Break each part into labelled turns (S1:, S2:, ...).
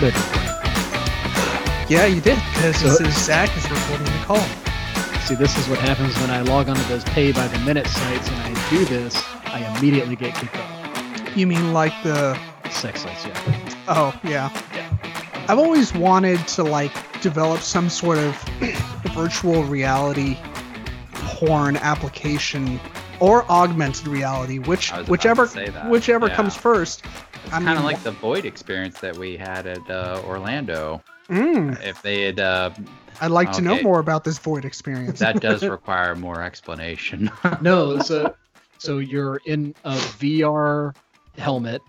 S1: fact, I just started.
S2: Yeah, you did, because
S1: So-
S2: this is Zach is recording the call.
S1: See, this is what happens when I log onto those pay by the minute sites and I do this. I immediately get kicked off.
S2: You mean like the?
S1: Sex sites, yeah.
S2: Oh, yeah. Yeah. I've always wanted to like develop some sort of virtual reality porn application or augmented reality, which
S3: I was about
S2: whichever
S3: to say that,
S2: whichever
S3: yeah.
S2: comes first.
S3: It's
S2: I
S3: kind of like the Void experience that we had at uh, Orlando.
S2: Mm,
S3: If they had, uh,
S2: I'd like to know more about this void experience.
S3: that does require more explanation.
S1: No, so so you're in a VR helmet,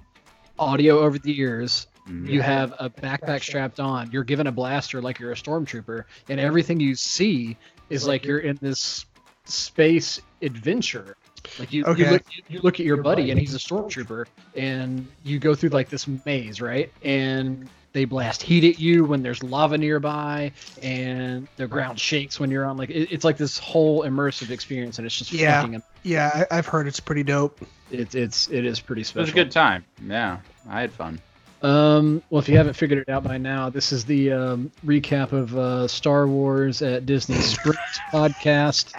S1: audio over the ears.
S3: Mm.
S1: You have a backpack strapped on. You're given a blaster like you're a stormtrooper, and everything you see is like you're in this space adventure. Like you,
S2: Okay.
S1: you, look, you look at your buddy, and he's a stormtrooper, and you go through like this maze, right? And they blast heat at you when there's lava nearby, and the ground shakes when you're on. Like it, it's like this whole immersive experience, and it's just
S2: Yeah.
S1: fucking.
S2: yeah, I, I've heard it's pretty dope.
S1: It's it's it is pretty special.
S3: It was a good time. Yeah, I had fun.
S1: Um, well, if you haven't figured it out by now, this is the um, recap of uh, Star Wars at Disney Springs podcast.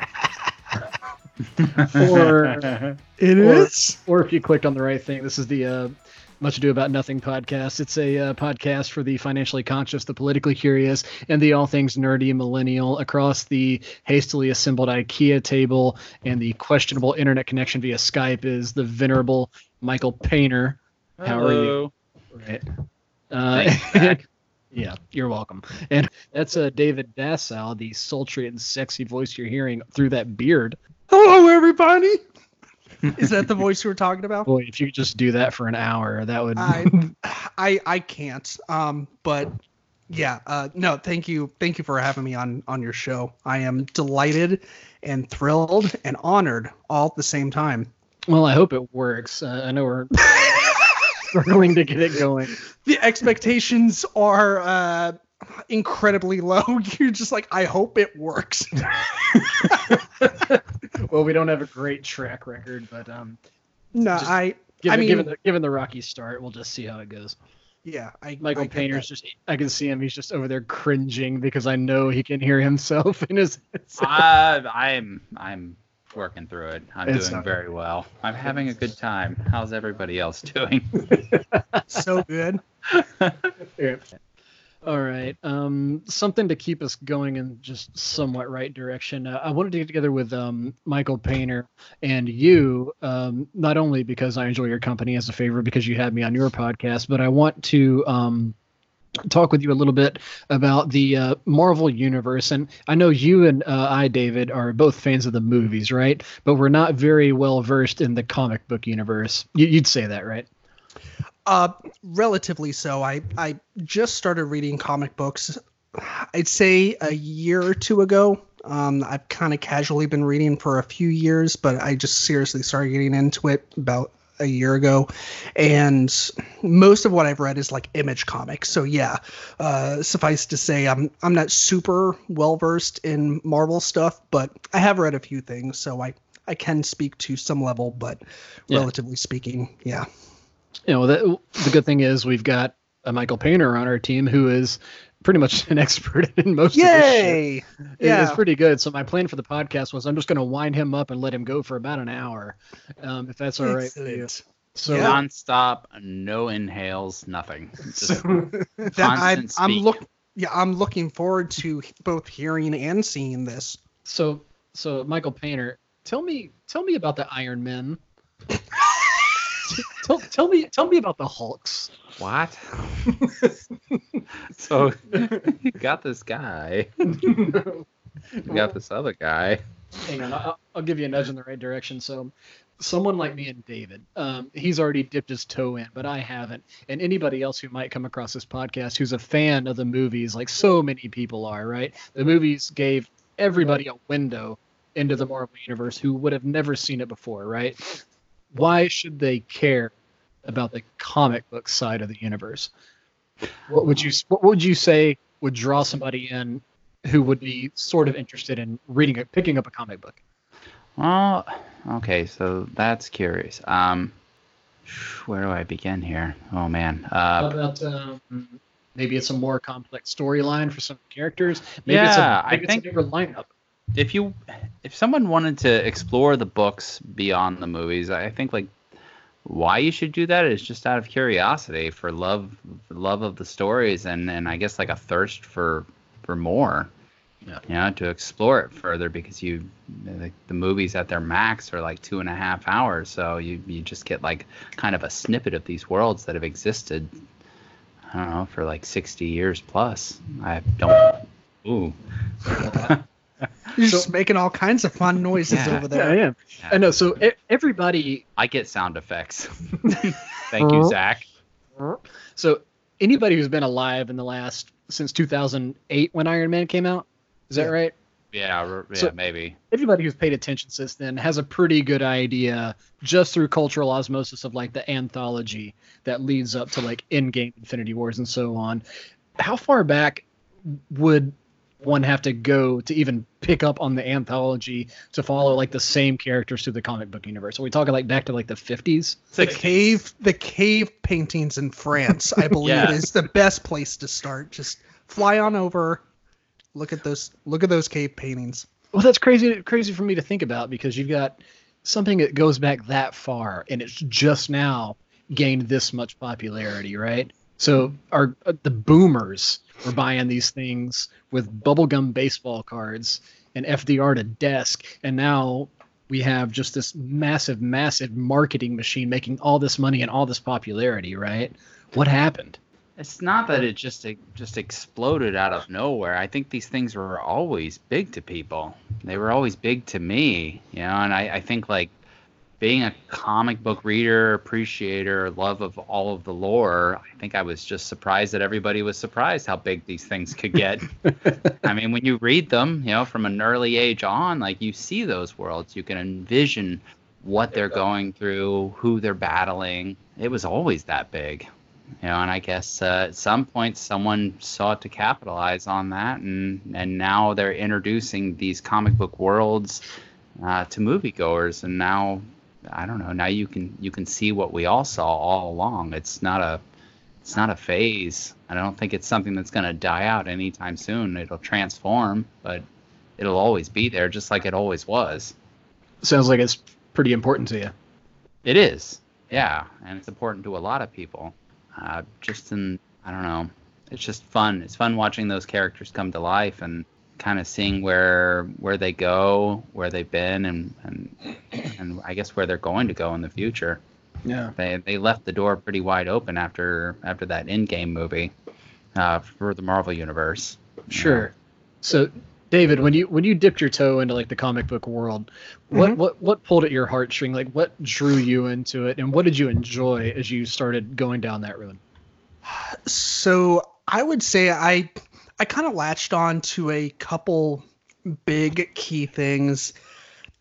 S1: Or,
S2: It
S1: Or-
S2: is.
S1: or if you clicked on the right thing, this is the uh, Much Ado About Nothing podcast. It's a uh, podcast for the financially conscious, the politically curious, and the all things nerdy millennial across the hastily assembled IKEA table and the questionable internet connection via Skype is the venerable Michael Painter. How are you?
S3: Hello.
S1: Right. Uh, yeah, you're welcome. And that's uh, David Dassow, the sultry and sexy voice you're hearing through that beard.
S2: Hello, everybody. is that the voice you were talking about?
S1: Boy, if you could just do that for an hour, that would.
S2: I, I, I can't. Um, but yeah. Uh, no, thank you, thank you for having me on on your show. I am delighted and thrilled and honored all at the same time.
S1: well, I hope it works. Uh, I know we're struggling to get it going.
S2: The expectations are uh, incredibly low. You're just like, I hope it works.
S1: Well, we don't have a great track record, but um,
S2: no, I,
S1: given,
S2: I mean,
S1: given the given the rocky start, we'll just see how it goes.
S2: yeah, I.
S1: Michael
S2: I get
S1: Painter's just I can see him. He's just over there cringing because I know he can hear himself in his.
S3: uh, I'm I'm working through it. I'm
S1: It's
S3: doing
S1: not-
S3: very well. I'm having a good time. How's everybody else doing?
S2: so good.
S1: Yeah. All right. Um, something to keep us going in just somewhat right direction. Uh, I wanted to get together with um, Michael Painter and you, um, not only because I enjoy your company as a favor because you had me on your podcast, but I want to um, talk with you a little bit about the uh, Marvel universe. And I know you and uh, I, David, are both fans of the movies, right? But we're not very well versed in the comic book universe. You, you'd say that, right?
S2: Uh, relatively so. I I just started reading comic books. I'd say a year or two ago. Um, I've kind of casually been reading for a few years, but I just seriously started getting into it about a year ago. And most of what I've read is like image comics. So yeah, uh, suffice to say, I'm I'm not super well versed in Marvel stuff, but I have read a few things, so I I can speak to some level. But
S1: Yeah.
S2: relatively speaking, yeah.
S1: You know that the good thing is we've got a Michael Painter on our team who is pretty much an expert in most of this shit.
S2: Yay! Yeah.
S1: It's pretty good. So my plan for the podcast was I'm just going to wind him up and let him go for about an hour, um, if that's all right. with you.
S2: Excellent.
S1: So
S2: Yeah.
S3: Non-stop, no inhales, nothing. Just
S2: That I,
S3: Constant
S2: I'm look. Yeah, I'm looking forward to both hearing and seeing this.
S1: so so Michael Painter, tell me tell me about the Iron Men. tell, tell me tell me about the Hulks.
S3: what? so you got this guy. You got this other guy.
S1: Hang on, I'll, I'll give you a nudge in the right direction. So, someone like me and David, um, he's already dipped his toe in, but I haven't. And anybody else who might come across this podcast who's a fan of the movies, like so many people are, right? The movies gave everybody a window into the Marvel universe who would have never seen it before, right? Why should they care about the comic book side of the universe? What would you What would you say would draw somebody in who would be sort of interested in reading it, picking up a comic book?
S3: Well, okay, so that's curious. Um, Where do I begin here? Oh man.
S1: How
S3: Uh,
S1: about um, maybe it's a more complex storyline for some characters? Maybe
S3: Yeah,
S1: it's a,
S3: I
S1: maybe it's
S3: think-
S1: a different lineup.
S3: if you if someone wanted to explore the books beyond the movies, I think like why you should do that is just out of curiosity for love for love of the stories and and I guess like a thirst for for more.
S1: Yeah.
S3: You know, to explore it further because you like the movies at their max are like two and a half hours, so you you just get like kind of a snippet of these worlds that have existed. I don't know for like sixty years plus. I don't. Ooh.
S2: You're
S1: So-
S2: just making all kinds of fun noises
S3: Yeah.
S2: over
S1: Yeah, I
S2: there.
S1: am. I know. So e- everybody,
S3: I get sound effects. Thank you, uh-huh. Zach.
S1: so anybody who's been alive in the last since 2008 when Iron Man came out, is that
S2: Yeah.
S1: right?
S3: Yeah, yeah,
S1: So-
S3: maybe.
S1: everybody who's paid attention since then has a pretty good idea just through cultural osmosis of like the anthology that leads up to like Endgame infinity wars and so on how far back would one have to go to even pick up on the anthology to follow like the same characters through the comic book universe are we talking like back to like the 50s
S2: The cave, the cave paintings in France, I believe,
S3: Yeah.
S2: is the best place to start. Just fly on over, look at those, look at those cave paintings.
S1: Well, that's crazy crazy for me to think about because you've got something that goes back that far and it's just now gained this much popularity, right? So our uh, the boomers were buying these things with bubblegum baseball cards and FDR to desk and now we have just this massive massive marketing machine making all this money and all this popularity, right? What happened?
S3: It's not that it just it just exploded out of nowhere. I think these things were always big to people. They were always big to me, you know. And I, I think like being a comic book reader, appreciator, love of all of the lore. I think I was just surprised that everybody was surprised how big these things could get. I mean, when you read them, you know, from an early age on, like you see those worlds, you can envision what they're going through, who they're battling. It was always that big, you know. And I guess uh, at some point, someone sought to capitalize on that, and and now they're introducing these comic book worlds uh, to moviegoers, and now I don't know. Now you can you can see what we all saw all along. It's not a it's not a phase. I don't think it's something that's going to die out anytime soon. It'll transform, but it'll always be there, just like it always was.
S1: Sounds like it's pretty important to you.
S3: It is, yeah, and it's important to a lot of people. Uh, just in, I don't know, it's just fun. It's fun watching those characters come to life and kind of seeing where where they go, where they've been, and and and I guess where they're going to go in the future.
S1: Yeah.
S3: They they left the door pretty wide open after after that Endgame movie uh, for the Marvel universe.
S1: Sure. So, David, when you when you dipped your toe into like the comic book world, what
S2: Mhm.
S1: what what pulled at your heartstring? Like, what drew you into it, and what did you enjoy as you started going down that road?
S2: So I would say I I kind of latched on to a couple big key things.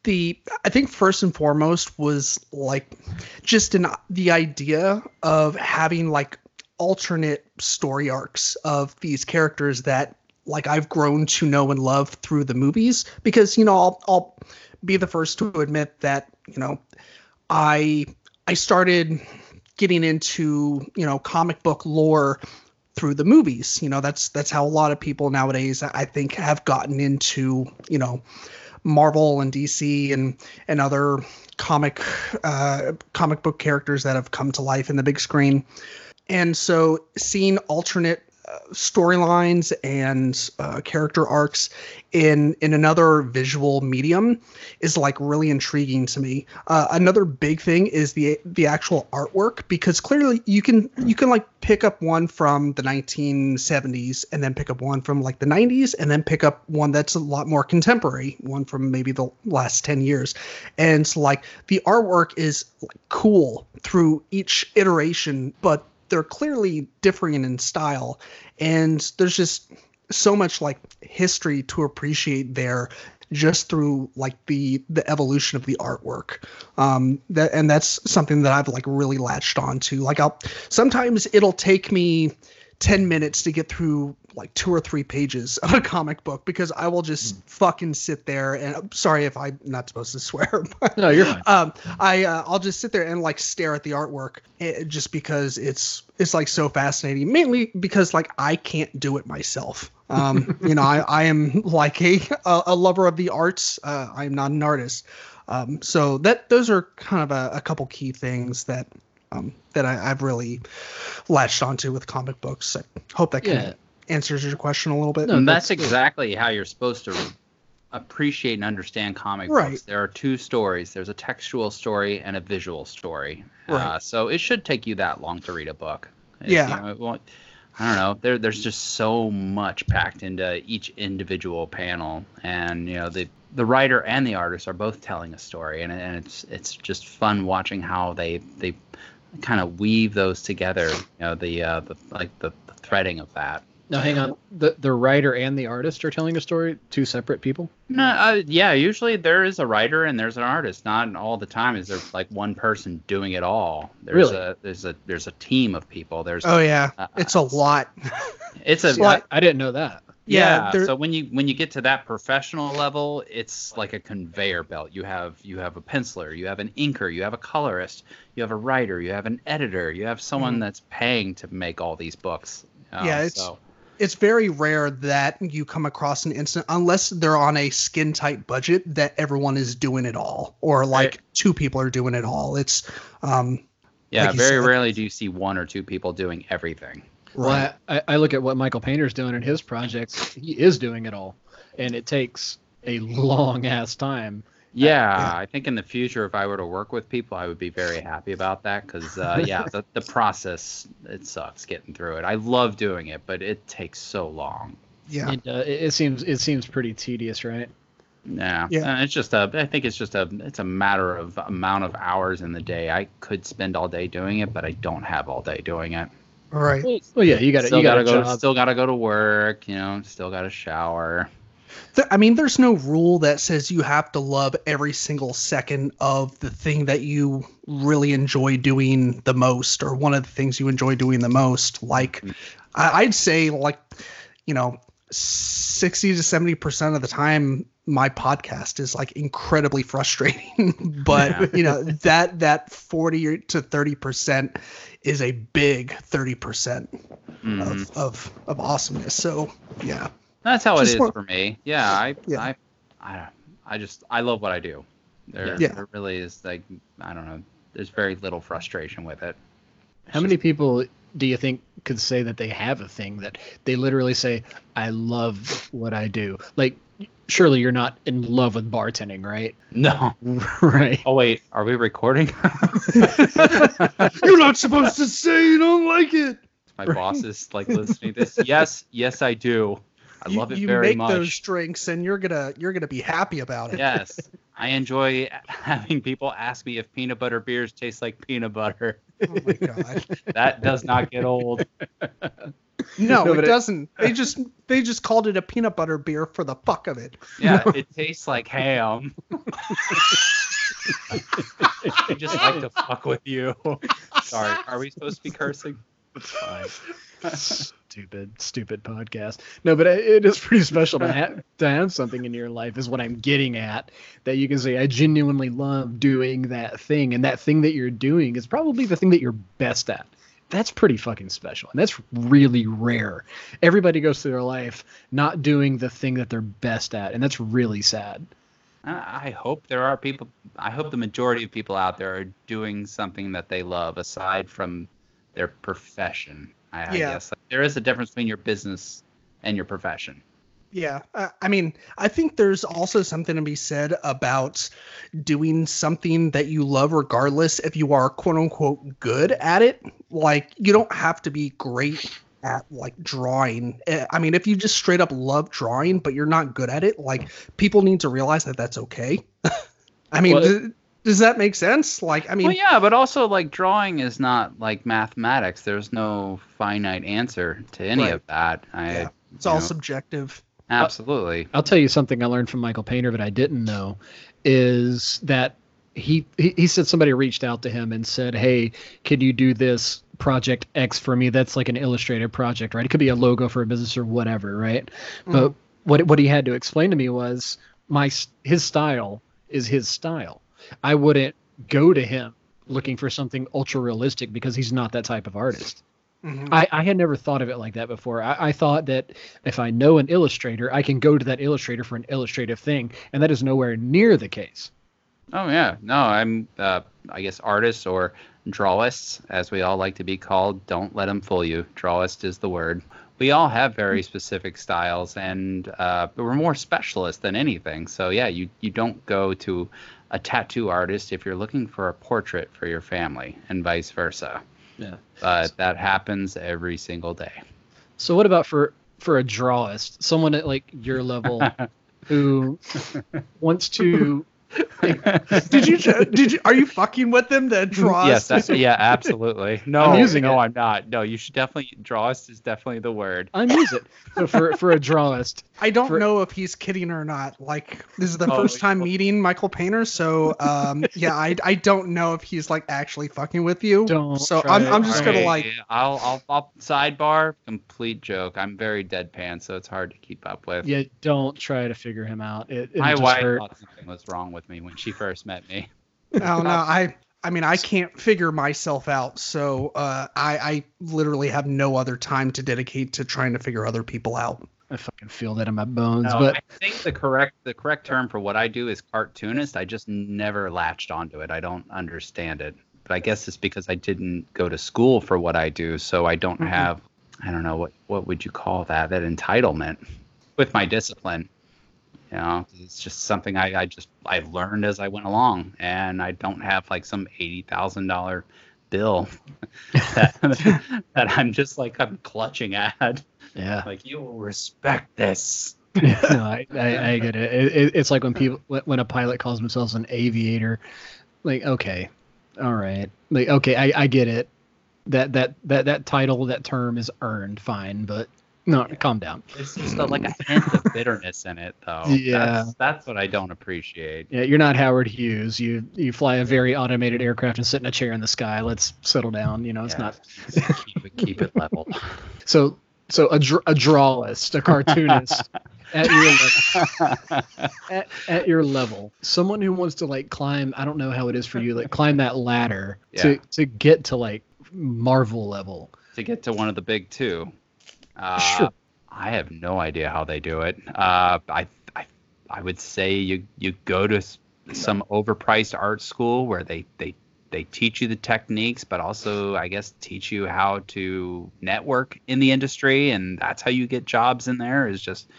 S2: The I think first and foremost was like just an the idea of having like alternate story arcs of these characters that like I've grown to know and love through the movies because you know I'll I'll be the first to admit that you know I I started getting into you know comic book lore through the movies. You know that's that's how a lot of people nowadays i think have gotten into you know marvel and dc and and other comic uh comic book characters that have come to life in the big screen. And so seeing alternate storylines and uh, character arcs in in another visual medium is like really intriguing to me. Uh, another big thing is the the actual artwork because clearly you can you can like pick up one from the 1970s and then pick up one from like the 90s and then pick up one that's a lot more contemporary, one from maybe the last 10 years. And like the artwork is like cool through each iteration, but they're clearly differing in style and there's just so much like history to appreciate there just through like the the evolution of the artwork. Um that and that's something that i've like really latched on to like i'll sometimes it'll take me 10 minutes to get through like two or three pages of a comic book because I will just mm. fucking sit there and I'm sorry if I'm not supposed to swear.
S1: But, no, you're fine.
S2: Um, I uh, I'll just sit there and like stare at the artwork eh, just because it's it's like so fascinating. Mainly because like I can't do it myself. Um, you know, I, I am like a a lover of the arts. Uh, I am not an artist. Um, so that those are kind of a, a couple key things that um, that I, have really latched onto with comic books. I hope that kind yeah. answers your question a little bit.
S3: No, that's, that's exactly how you're supposed to appreciate and understand comic right. books. There are two stories. There's a textual story and a visual story. Right. Uh, so it should take you that long to read a book.
S2: yeah.
S3: You know, I don't know. There, there's just so much packed into each individual panel, and you know the the writer and the artist are both telling a story, and, and it's it's just fun watching how they they kind of weave those together. You know, the uh, the like the, the threading of that.
S1: Now, hang on. The the writer and the artist are telling a story. Two separate people.
S3: No, uh, yeah. Usually there is a writer and there's an artist. Not all the time is there like one person doing it all. There's
S1: really?
S3: A, there's a there's a team of people. There's.
S2: Oh yeah, uh, it's a lot.
S3: It's a.
S1: I, I didn't know that.
S3: Yeah. yeah so when you when you get to that professional level, it's like a conveyor belt. You have you have a penciler, you have an inker, you have a colorist, you have a writer, you have an editor, you have someone mm-hmm. that's paying to make all these books.
S2: yeah, it's so. it's very rare that you come across an instant unless they're on a skin tight budget that everyone is doing it all or like right. two people are doing it all. It's um
S3: yeah, like very rarely do you see one or two people doing everything.
S1: Right. Well, I, I look at what Michael Painter's doing in his projects. He is doing it all, and it takes a long ass time.
S3: Yeah, uh, I think in the future, if I were to work with people, I would be very happy about that because, uh, yeah, the, the process it sucks getting through it. I love doing it, but it takes so long.
S1: Yeah, it, uh, it seems it seems pretty tedious, right?
S3: Yeah, yeah. it's just a. I think it's just a. It's a matter of amount of hours in the day. I could spend all day doing it, but I don't have all day doing it.
S2: Right.
S1: Well, yeah, you got to you got to
S3: go. Job. Still got to go to work. You know, still got to shower.
S2: I mean, there's no rule that says you have to love every single second of the thing that you really enjoy doing the most, or one of the things you enjoy doing the most. Like, mm-hmm. I'd say, like, you know, sixty to seventy percent of the time, my podcast is like incredibly frustrating. but yeah. you know, that that forty to thirty percent is a big 30% mm-hmm. of, of, of awesomeness. So yeah.
S3: That's how just it is more, for me. Yeah. I, yeah. I, I, I just, I love what I do. There, yeah. there really is like, I don't know. There's very little frustration with it.
S1: It's how just, many people do you think could say that they have a thing that they literally say, I love what I do? Like surely you're not in love with bartending, right?
S3: No.
S1: right.
S3: Oh wait, are we recording?
S2: you're not supposed to say you don't like it.
S3: My boss is like listening to this. Yes, yes, I do. I you, love it very much.
S2: You make those drinks, and you're gonna you're gonna be happy about it.
S3: Yes, I enjoy having people ask me if peanut butter beers taste like peanut butter.
S2: Oh my god,
S3: that does not get old.
S2: No, no it doesn't. They just they just called it a peanut butter beer for the fuck of it.
S3: Yeah, it tastes like ham. I just like to fuck with you. Sorry, are we supposed to be cursing? It's
S1: fine. Stupid, stupid podcast. No, but it is pretty special to have, to have something in your life, is what I'm getting at. That you can say, I genuinely love doing that thing, and that thing that you're doing is probably the thing that you're best at that's pretty fucking special and that's really rare everybody goes through their life not doing the thing that they're best at and that's really sad
S3: i hope there are people i hope the majority of people out there are doing something that they love aside from their profession i, yeah. I guess there is a difference between your business and your profession
S2: yeah, uh, I mean, I think there's also something to be said about doing something that you love, regardless if you are quote unquote good at it. Like, you don't have to be great at like drawing. Eh, I mean, if you just straight up love drawing, but you're not good at it, like people need to realize that that's okay. I mean, well, th- does that make sense? Like, I mean,
S3: well, yeah, but also like drawing is not like mathematics. There's no finite answer to any right. of that. I, yeah.
S2: It's all know. subjective.
S3: Absolutely.
S1: I'll tell you something I learned from Michael Painter that I didn't know is that he, he he said somebody reached out to him and said, "Hey, can you do this project X for me, that's like an illustrated project, right? It could be a logo for a business or whatever, right?
S2: Mm-hmm.
S1: But what what he had to explain to me was my his style is his style. I wouldn't go to him looking for something ultra realistic because he's not that type of artist.
S2: Mhm.
S1: I, I had never thought of it like that before. I, I thought that if I know an illustrator, I can go to that illustrator for an illustrative thing, and that is nowhere near the case.
S3: Oh yeah, no, I'm uh, I guess artists or drawists, as we all like to be called. Don't let them fool you. Drawist is the word. We all have very specific styles, and uh, but we're more specialists than anything. So yeah, you you don't go to a tattoo artist if you're looking for a portrait for your family, and vice versa.
S1: Yeah.
S3: But that happens every single day.
S1: So what about for for a drawist, someone at like your level who wants to
S2: Did you? Did you? Are you fucking with them? That draws.
S3: yes, that's, yeah, absolutely. No,
S1: I'm using
S3: no,
S1: it.
S3: I'm not. No, you should definitely drawist is definitely the word.
S1: I'm using it. So for for a drawist,
S2: I don't
S1: for-
S2: know if he's kidding or not. Like this is the
S3: Oh,
S2: first time
S3: you-
S2: meeting Michael Painter, so um, yeah, I, I don't know if he's like actually fucking with you.
S1: Don't
S2: so I'm,
S1: it.
S2: I'm just gonna
S3: Alright,
S2: like
S3: I'll, I'll, I'll sidebar. Complete joke. I'm very deadpan, so it's hard to keep up with.
S1: yeah, don't try to figure him out. It, it'll
S3: My wife
S1: hurt.
S3: thought something was wrong with me when she first met me.
S2: I don't. I I mean I can't figure myself out, so uh, I I literally have no other time to dedicate to trying to figure other people out.
S1: I fucking feel that in my bones.
S3: No,
S1: but
S3: I think the correct the correct term for what I do is cartoonist. I just never latched onto it. I don't understand it. But I guess it's because I didn't go to school for what I do, so I don't
S2: Mhm.
S3: have I don't know what what would you call that that entitlement with my discipline. You know, it's just something I, I just I learned as I went along, and I don't have like some eighty thousand dollar bill that, that I'm just like I'm clutching at.
S1: yeah,
S3: Like you will respect this.
S1: no, I, I, I get it. It, it. It's like when people when a pilot calls themselves an aviator. Like, okay, all right, like okay, I, I get it. That that that that title, that term is earned, fine, but no, calm down.
S3: It's just a, like a mm. hint of bitterness in it, though.
S1: Yeah.
S3: That's, that's what I don't appreciate.
S1: Yeah, you're not Howard Hughes. You you fly a very automated aircraft and sit in a chair in the sky. Let's settle down. You know, it's
S3: Yeah.
S1: not.
S3: Keep it keep it level.
S1: So so a dr- a drawist, a cartoonist at your level, at, at your level, someone who wants to like climb. I don't know how it is for you, like climb that ladder to to get to like Marvel level.
S3: to get to one of the big two. Uh,
S1: Sure.
S3: I have no idea how they do it. Uh, I, I I would say you you go to some overpriced art school where they they they teach you the techniques, but also I guess teach you how to network in the industry, and that's how you get jobs in there. Is just,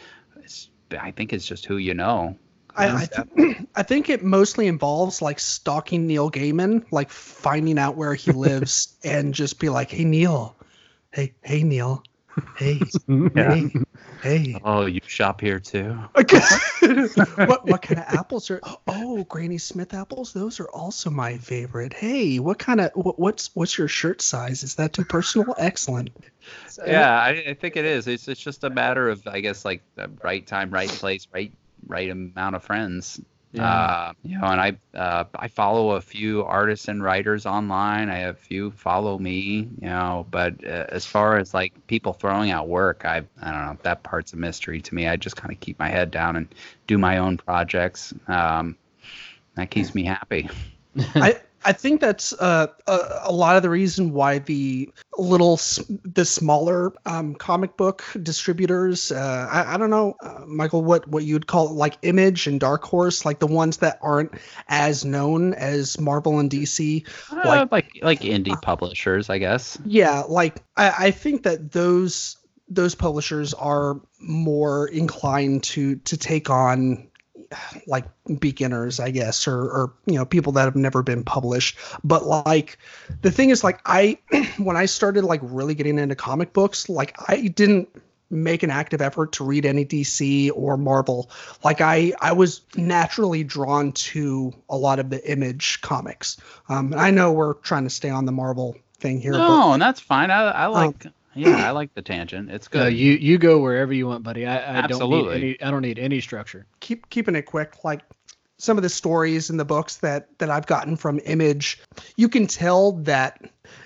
S3: it's, I think it's just who you know.
S2: I I, th- I think it mostly involves like stalking Neil Gaiman, like finding out where he lives and just be like, "Hey Neil, hey hey Neil, hey
S3: Yeah.
S2: hey hey."
S3: Oh, you shop here too?
S2: what what kind of apples are? Oh, Granny Smith apples. Those are also my favorite. Hey, what kind of what, what's what's your shirt size? Is that too personal? Excellent.
S3: yeah I, I think it is it's, it's just a matter of i guess like the right time right place right right amount of friends
S1: Yeah.
S3: uh, you know and i uh, i follow a few artists and writers online. I have a few follow me you know but uh, as far as like people throwing out work i i don't know that part's a mystery to me. I just kind of keep my head down and do my own projects. Um that keeps me happy.
S2: I I think that's uh, a, a lot of the reason why the little the smaller um, comic book distributors uh, I, I don't know uh, Michael what what you'd call it, like Image and Dark Horse like the ones that aren't as known as Marvel and DC
S3: like
S2: Like-
S3: like, like indie publishers i guess.
S2: Yeah like I, I think that those those publishers are more inclined to to take on like beginners i guess or or you know people that have never been published. But like the thing is like i when i started like really getting into comic books like i didn't make an active effort to read any dc or marvel. Like i i was naturally drawn to a lot of the image comics. Um and i know we're trying to stay on the marvel thing here but
S3: No, and that's fine. I, I like yeah, I like the tangent. It's
S1: Uh,
S3: good.
S1: you you go wherever you want, buddy. I, I don't need
S3: Absolutely.
S1: any. I don't need any structure.
S2: keep keeping it quick like some of the stories in the books that that I've gotten from Image you can tell that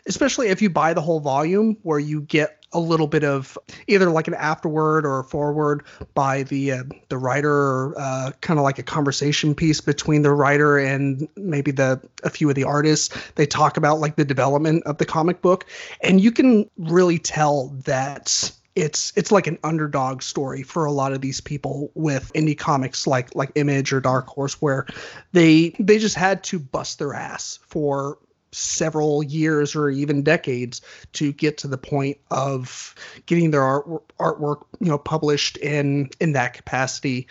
S2: especially if you buy the whole volume where you get a little bit of either like an afterword or a forward by the uh, the writer or uh, kind of like a conversation piece between the writer and maybe the a few of the artists. They talk about like the development of the comic book and you can really tell that it's it's like an underdog story for a lot of these people with indie comics like like Image or Dark Horse where they they just had to bust their ass for several years or even decades to get to the point of getting their art, artwork you know published in in that capacity.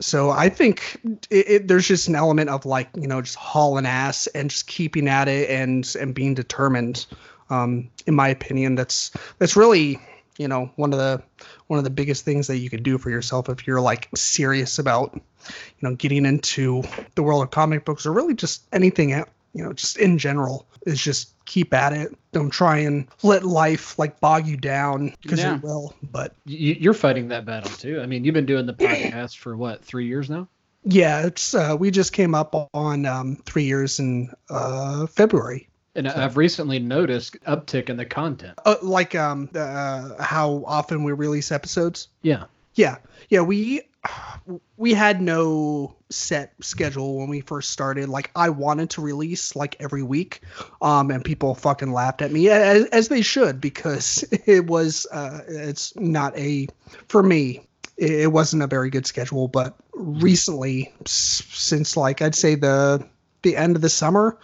S2: So i think it, it, there's just an element of like you know just hauling ass and just keeping at it and and being determined. Um in my opinion that's that's really you know one of the one of the biggest things that you can do for yourself if you're like serious about you know getting into the world of comic books or really just anything you know just in general is just keep at it don't try and let life like bog you down because yeah. it will but
S1: you're fighting that battle too i mean you've been doing the podcast for what three years now
S2: yeah it's uh, we just came up on um, three years in uh, february
S1: and so. I've recently noticed uptick in the content.
S2: Uh, like um, uh, how often we release episodes.
S1: Yeah.
S2: Yeah. Yeah. We we had no set schedule when we first started. Like I wanted to release like every week, um, and people fucking laughed at me as, as they should because it was uh, it's not a for me it wasn't a very good schedule. But recently, since like I'd say the the end of the summer,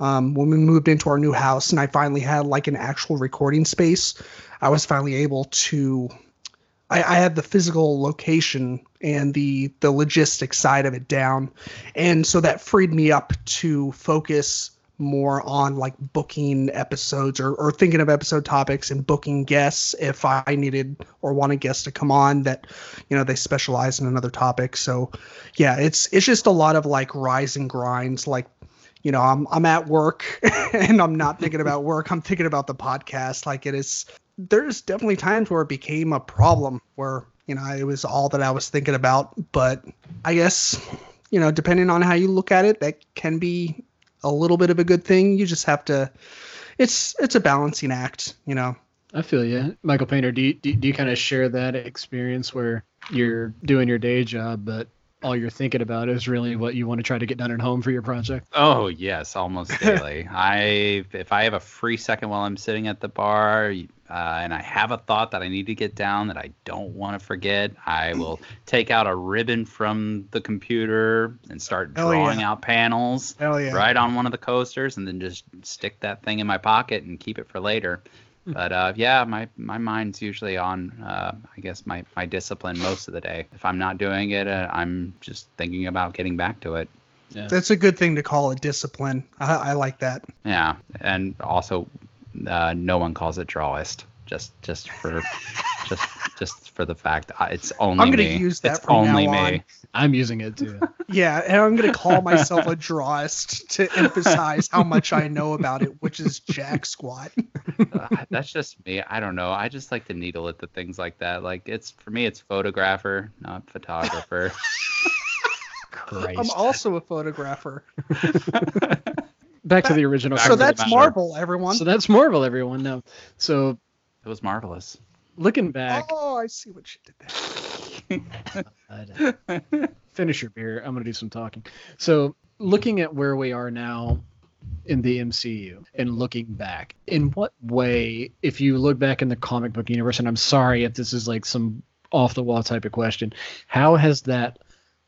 S2: um, when we moved into our new house and I finally had like an actual recording space, I was finally able to. I, I had the physical location and the the logistics side of it down, and so that freed me up to focus more on like booking episodes or, or thinking of episode topics and booking guests if I needed or wanted guests to come on that, you know, they specialize in another topic. So yeah, it's it's just a lot of like rise and grinds, like you know, I'm I'm at work and I'm not thinking about work. I'm thinking about the podcast. Like it is there's definitely times where it became a problem where, you know, it was all that I was thinking about. But I guess, you know, depending on how you look at it, that can be a little bit of a good thing. You just have to it's it's a balancing act, you know.
S1: I feel you. Michael Painter, do you, do, do you kind of share that experience where you're doing your day job, but all you're thinking about is really what you want to try to get done at home for your project.
S3: Oh yes, almost daily. I if I have a free second while I'm sitting at the bar uh, and I have a thought that I need to get down that I don't want to forget, I will take out a ribbon from the computer and start drawing yeah. out panels
S2: yeah.
S3: right on one of the coasters, and then just stick that thing in my pocket and keep it for later but uh, yeah, my my mind's usually on, uh, I guess my my discipline most of the day. If I'm not doing it, uh, I'm just thinking about getting back to it.
S2: Yeah. That's a good thing to call a discipline. I, I like that.
S3: Yeah, and also, uh, no one calls it drawist. Just just for just just for the fact uh, it's only
S2: I'm gonna
S3: me.
S2: use that
S3: it's only me.
S2: On.
S1: I'm using it too.
S2: yeah, and I'm gonna call myself a drawist to emphasize how much I know about it, which is jack squat.
S3: uh, that's just me. I don't know. I just like to needle it to things like that. Like it's for me, it's photographer, not photographer.
S1: Christ.
S2: I'm also a photographer.
S1: Back to the original.
S2: So that's Marvel, everyone.
S1: So that's Marvel, everyone. No, so
S3: it was marvelous.
S1: Looking back.
S2: Oh, I see what you
S1: did there. Finish your beer. I'm gonna do some talking. So, looking at where we are now in the MCU and looking back, in what way, if you look back in the comic book universe, and I'm sorry if this is like some off the wall type of question, how has that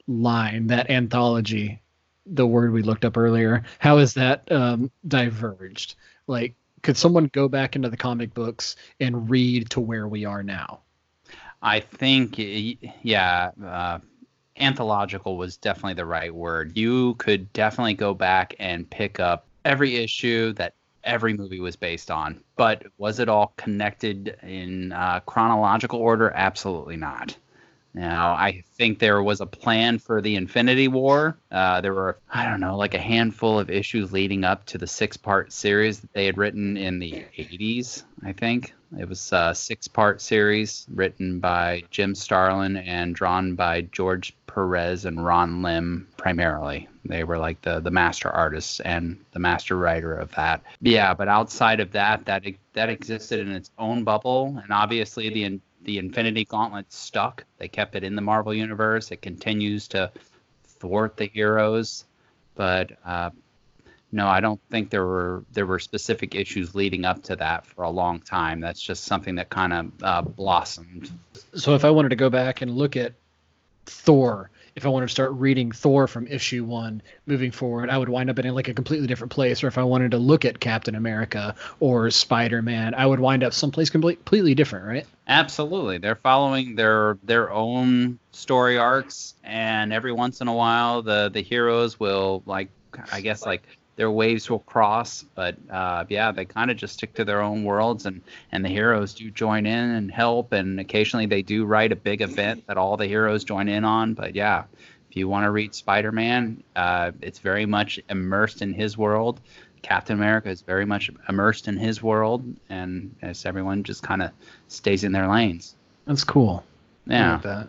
S1: line, that anthology, the word we looked up earlier, how has that um, diverged? Like, could someone go back into the comic books and read to where we are now?
S3: I think, yeah, uh, anthological was definitely the right word. You could definitely go back and pick up every issue that every movie was based on. But was it all connected in uh, chronological order? Absolutely not. Now, I think there was a plan for the Infinity War. Uh, there were, I don't know, like a handful of issues leading up to the six part series that they had written in the 80s, I think. It was a six part series written by Jim Starlin and drawn by George Perez and Ron Lim primarily. They were like the the master artists and the master writer of that. Yeah, but outside of that, that that existed in its own bubble, and obviously the the Infinity Gauntlet stuck. They kept it in the Marvel universe. It continues to thwart the heroes, but uh, no, I don't think there were there were specific issues leading up to that for a long time. That's just something that kind of uh, blossomed.
S1: So if I wanted to go back and look at Thor, if I wanted to start reading Thor from issue one moving forward, I would wind up in like a completely different place. Or if I wanted to look at Captain America or Spider Man, I would wind up someplace completely different, right?
S3: Absolutely, they're following their their own story arcs, and every once in a while, the the heroes will like, I guess like their waves will cross. But uh, yeah, they kind of just stick to their own worlds, and and the heroes do join in and help, and occasionally they do write a big event that all the heroes join in on. But yeah, if you want to read Spider-Man, uh, it's very much immersed in his world. Captain America is very much immersed in his world, and as everyone just kind of stays in their lanes.
S1: That's cool.
S3: Yeah. Like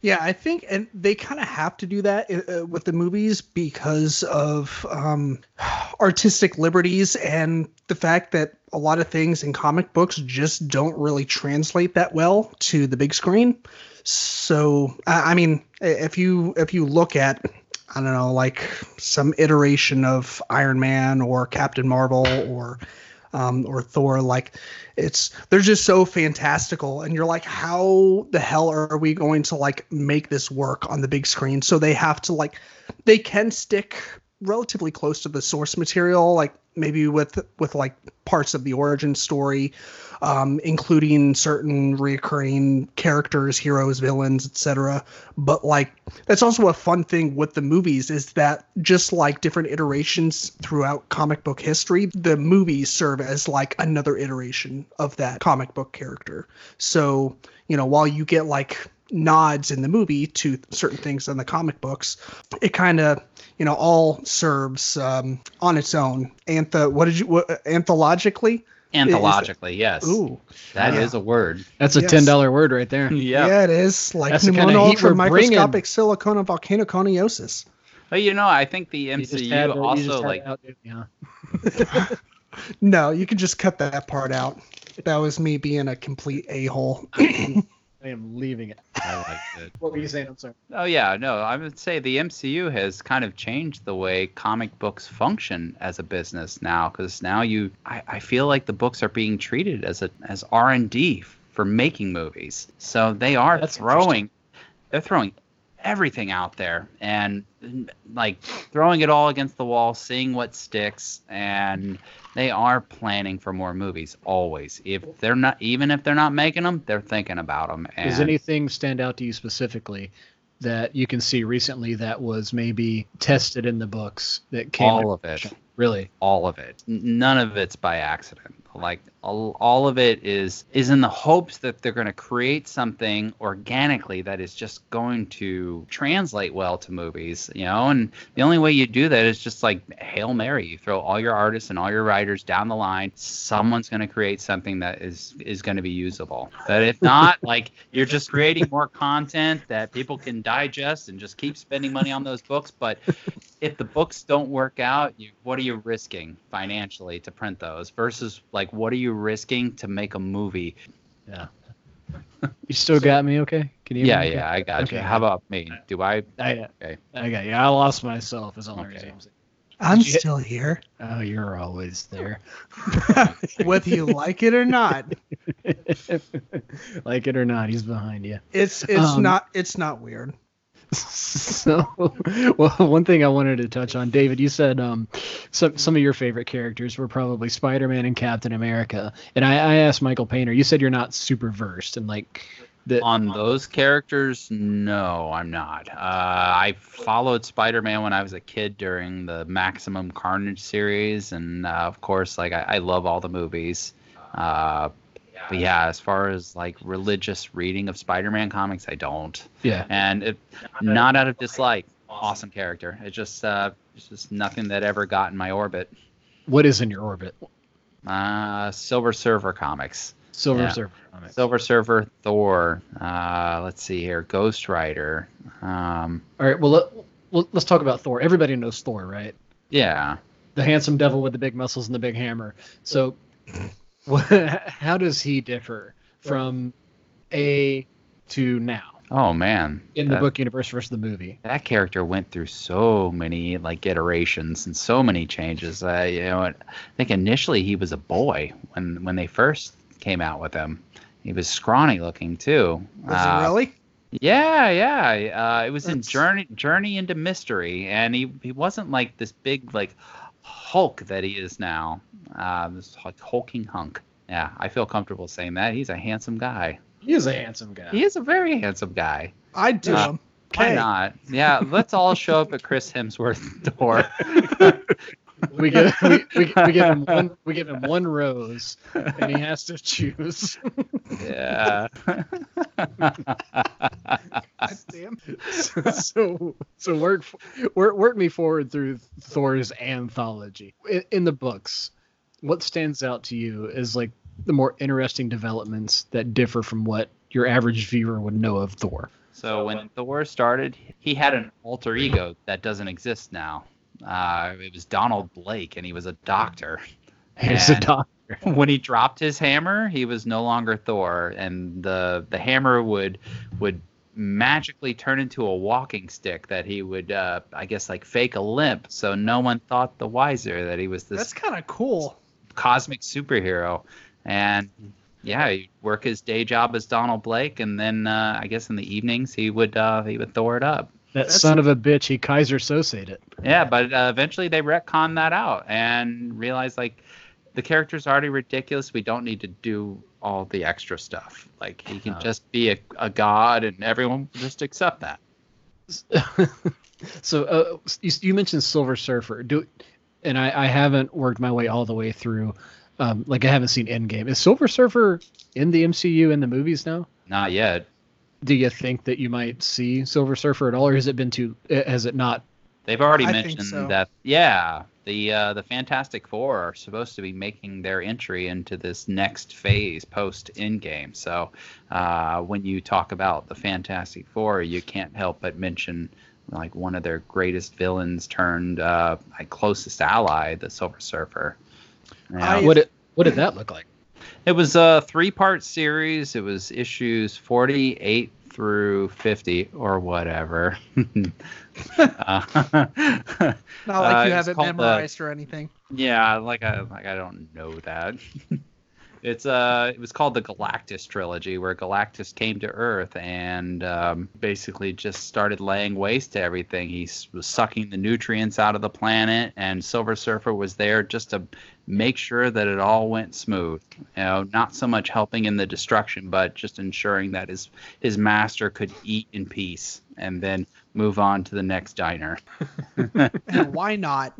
S2: yeah, I think, and they kind of have to do that uh, uh, with the movies because of um, artistic liberties and the fact that a lot of things in comic books just don't really translate that well to the big screen. So, I, I mean, if you if you look at I don't know, like some iteration of Iron Man or Captain Marvel or um, or Thor. Like it's they're just so fantastical, and you're like, how the hell are we going to like make this work on the big screen? So they have to like they can stick relatively close to the source material, like maybe with with like parts of the origin story um, including certain recurring characters, heroes, villains, etc. But like that's also a fun thing with the movies is that just like different iterations throughout comic book history, the movies serve as like another iteration of that comic book character. So, you know, while you get like nods in the movie to certain things in the comic books, it kind of you know all serves um, on its own. Antho, what did you what, anthologically?
S3: Anthologically, yes.
S2: Ooh,
S3: that yeah. is a word.
S1: That's a yes. ten dollar word right there.
S3: yeah,
S2: yeah, it is. Like That's pneumonoultramicroscopicsilicovolcanoconiosis.
S3: Well, you know, I think the MCU also like. Out, yeah.
S2: no, you can just cut that part out. That was me being a complete a hole.
S1: I am leaving it. I liked it. what were you saying? I'm sorry.
S3: Oh yeah, no, I would say the MCU has kind of changed the way comic books function as a business now, because now you, I, I feel like the books are being treated as a as R and D for making movies. So they are That's throwing, they're throwing everything out there and like throwing it all against the wall, seeing what sticks, and they are planning for more movies always. If they're not, even if they're not making them, they're thinking about them. And
S1: Does anything stand out to you specifically that you can see recently that was maybe tested in the books that came?
S3: All of it.
S1: Really?
S3: All of it. None of it's by accident. Like all, of it is is in the hopes that they're going to create something organically that is just going to translate well to movies, you know. And the only way you do that is just like hail mary. You throw all your artists and all your writers down the line. Someone's going to create something that is is going to be usable. But if not, like you're just creating more content that people can digest and just keep spending money on those books. But if the books don't work out, you, what are you risking financially to print those versus like what are you risking to make a movie?
S1: Yeah. you still got me, okay?
S3: Can you? Yeah, yeah, I got okay. you. How about me? Do I?
S1: I okay. I got you. I lost myself. Is all okay.
S2: I'm still here.
S1: Oh, you're always there.
S2: Whether you like it or not.
S1: like it or not, he's behind you.
S2: It's it's um, not it's not weird.
S1: so, well, one thing I wanted to touch on, David, you said um, some some of your favorite characters were probably Spider-Man and Captain America, and I, I asked Michael Painter. You said you're not super versed and like.
S3: The, on those characters, no, I'm not. Uh, I followed Spider-Man when I was a kid during the Maximum Carnage series, and uh, of course, like I, I, love all the movies. Uh, but yeah, as far as like religious reading of Spider-Man comics, I don't.
S1: Yeah.
S3: And it, not out of dislike. Awesome character. It's just uh, it's just nothing that ever got in my orbit.
S1: What is in your orbit?
S3: Uh, Silver Surfer comics.
S1: Silver
S3: Yeah.
S1: Surfer comics.
S3: Silver Surfer, Thor. Uh, let's see here, Ghost Rider. Um,
S1: All right, well, let, well, let's talk about Thor. Everybody knows Thor, right?
S3: yeah.
S1: The handsome devil with the big muscles and the big hammer. So, wha- how does he differ from A to now
S3: Oh man.
S1: in the
S3: That-
S1: book universe versus the movie?
S3: that character went through so many like iterations and so many changes. Uh, you know, I think initially he was a boy when when they first came out with him. He was scrawny looking too.
S2: Was
S3: Uh,
S2: it really?
S3: Yeah, yeah. Uh, it was in Journey Journey into Mystery, and he he wasn't like this big like Hulk that he is now. Uh, this like hulking hunk. Yeah, I feel comfortable saying that. He's a handsome guy.
S1: He is a handsome guy.
S3: He is a very handsome guy.
S2: I'd do
S3: uh,
S2: him.
S3: Why
S2: Okay.
S3: not? Yeah, let's all show up at Chris Hemsworth door.
S1: we give we, we, we give him one we give him one rose, and he has to choose.
S3: yeah.
S2: Damn.
S1: so so work work work me forward through Thor's anthology in, in the books. What stands out to you as like the more interesting developments that differ from what your average viewer would know of Thor?
S3: So when Thor started, he had an alter ego that doesn't exist now. Uh, it was Donald Blake, and he was a doctor.
S1: He's a doctor.
S3: when he dropped his hammer, he was no longer Thor, and the the hammer would would magically turn into a walking stick that he would, uh, I guess, like fake a limp, so no one thought the wiser that he was this
S2: That's kind of cool.
S3: cosmic superhero. And yeah, he'd work his day job as Donald Blake, and then uh, I guess in the evenings he would uh, he would Thor it up.
S1: That
S2: That's-
S1: son of a bitch. He Kaiser Sosate it.
S3: Yeah, but uh, eventually they retconned that out and realized like the character's already ridiculous. We don't need to do all the extra stuff. Like he can
S1: Oh.
S3: just be a, a god, and everyone will just accept that.
S1: so uh, you, you mentioned Silver Surfer. Do and I, I haven't worked my way all the way through. Um, like I haven't seen Endgame. Is Silver Surfer in the MCU in the movies now?
S3: Not yet.
S1: Do you think that you might see Silver Surfer at all, or has it been too? uh, Has it not?
S3: They've already
S2: I
S3: mentioned
S2: so.
S3: that. Yeah, the uh, the Fantastic Four are supposed to be making their entry into this next phase post Endgame. So uh, when you talk about the Fantastic Four, you can't help but mention like one of their greatest villains turned uh, like closest ally, the Silver Surfer. You?
S2: I-
S1: What it? What did that look like?
S3: It was a three part series. It was issues 48 through 50 or whatever. uh,
S2: Not like
S3: Uh,
S2: you
S3: it's
S2: have it
S3: the-
S2: memorized or anything.
S3: yeah, like I like I don't know that. it's uh it was called the Galactus trilogy where Galactus came to Earth and um, basically just started laying waste to everything. He was sucking the nutrients out of the planet and Silver Surfer was there just to make sure that it all went smooth. You know, not so much helping in the destruction but just ensuring that his his master could eat in peace and then move on to the next diner.
S2: Why not?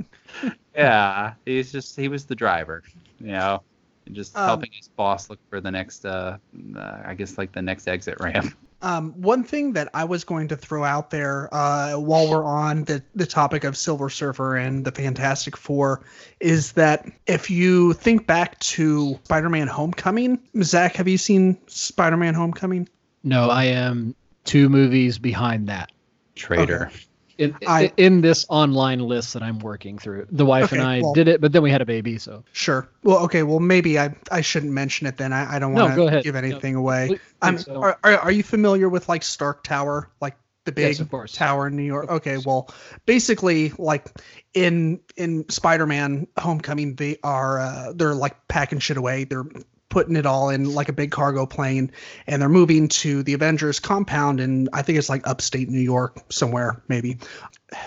S3: Yeah, he's just he was the driver, you know, and just
S2: Um,
S3: helping his boss look for the next, uh, uh, I guess like the next exit ramp.
S2: Um, one thing that I was going to throw out there uh, while we're on the, the topic of Silver Surfer and the Fantastic Four is that if you think back to Spider Man Homecoming, Zach, have you seen Spider Man Homecoming?
S1: No, I am two movies behind that.
S3: Traitor.
S1: In,
S2: I-
S1: in this online list that I'm working through, the wife and I
S2: well-
S1: did it, but then we had a baby, so
S2: Sure. Well, okay. Well, maybe I, I shouldn't mention it then. I, I don't want to
S1: ahead.
S2: give
S1: No,
S2: anything away.
S1: please-
S2: I'm,
S1: don't.
S2: are, are, are you familiar with like Stark Tower, like the big
S1: Yes, of course.
S2: tower in New York? Okay, well, basically, like in in Spider-Man: Homecoming, they are uh, they're like packing shit away. They're putting it all in like a big cargo plane, and they're moving to the Avengers compound, and I think it's like upstate New York somewhere, maybe.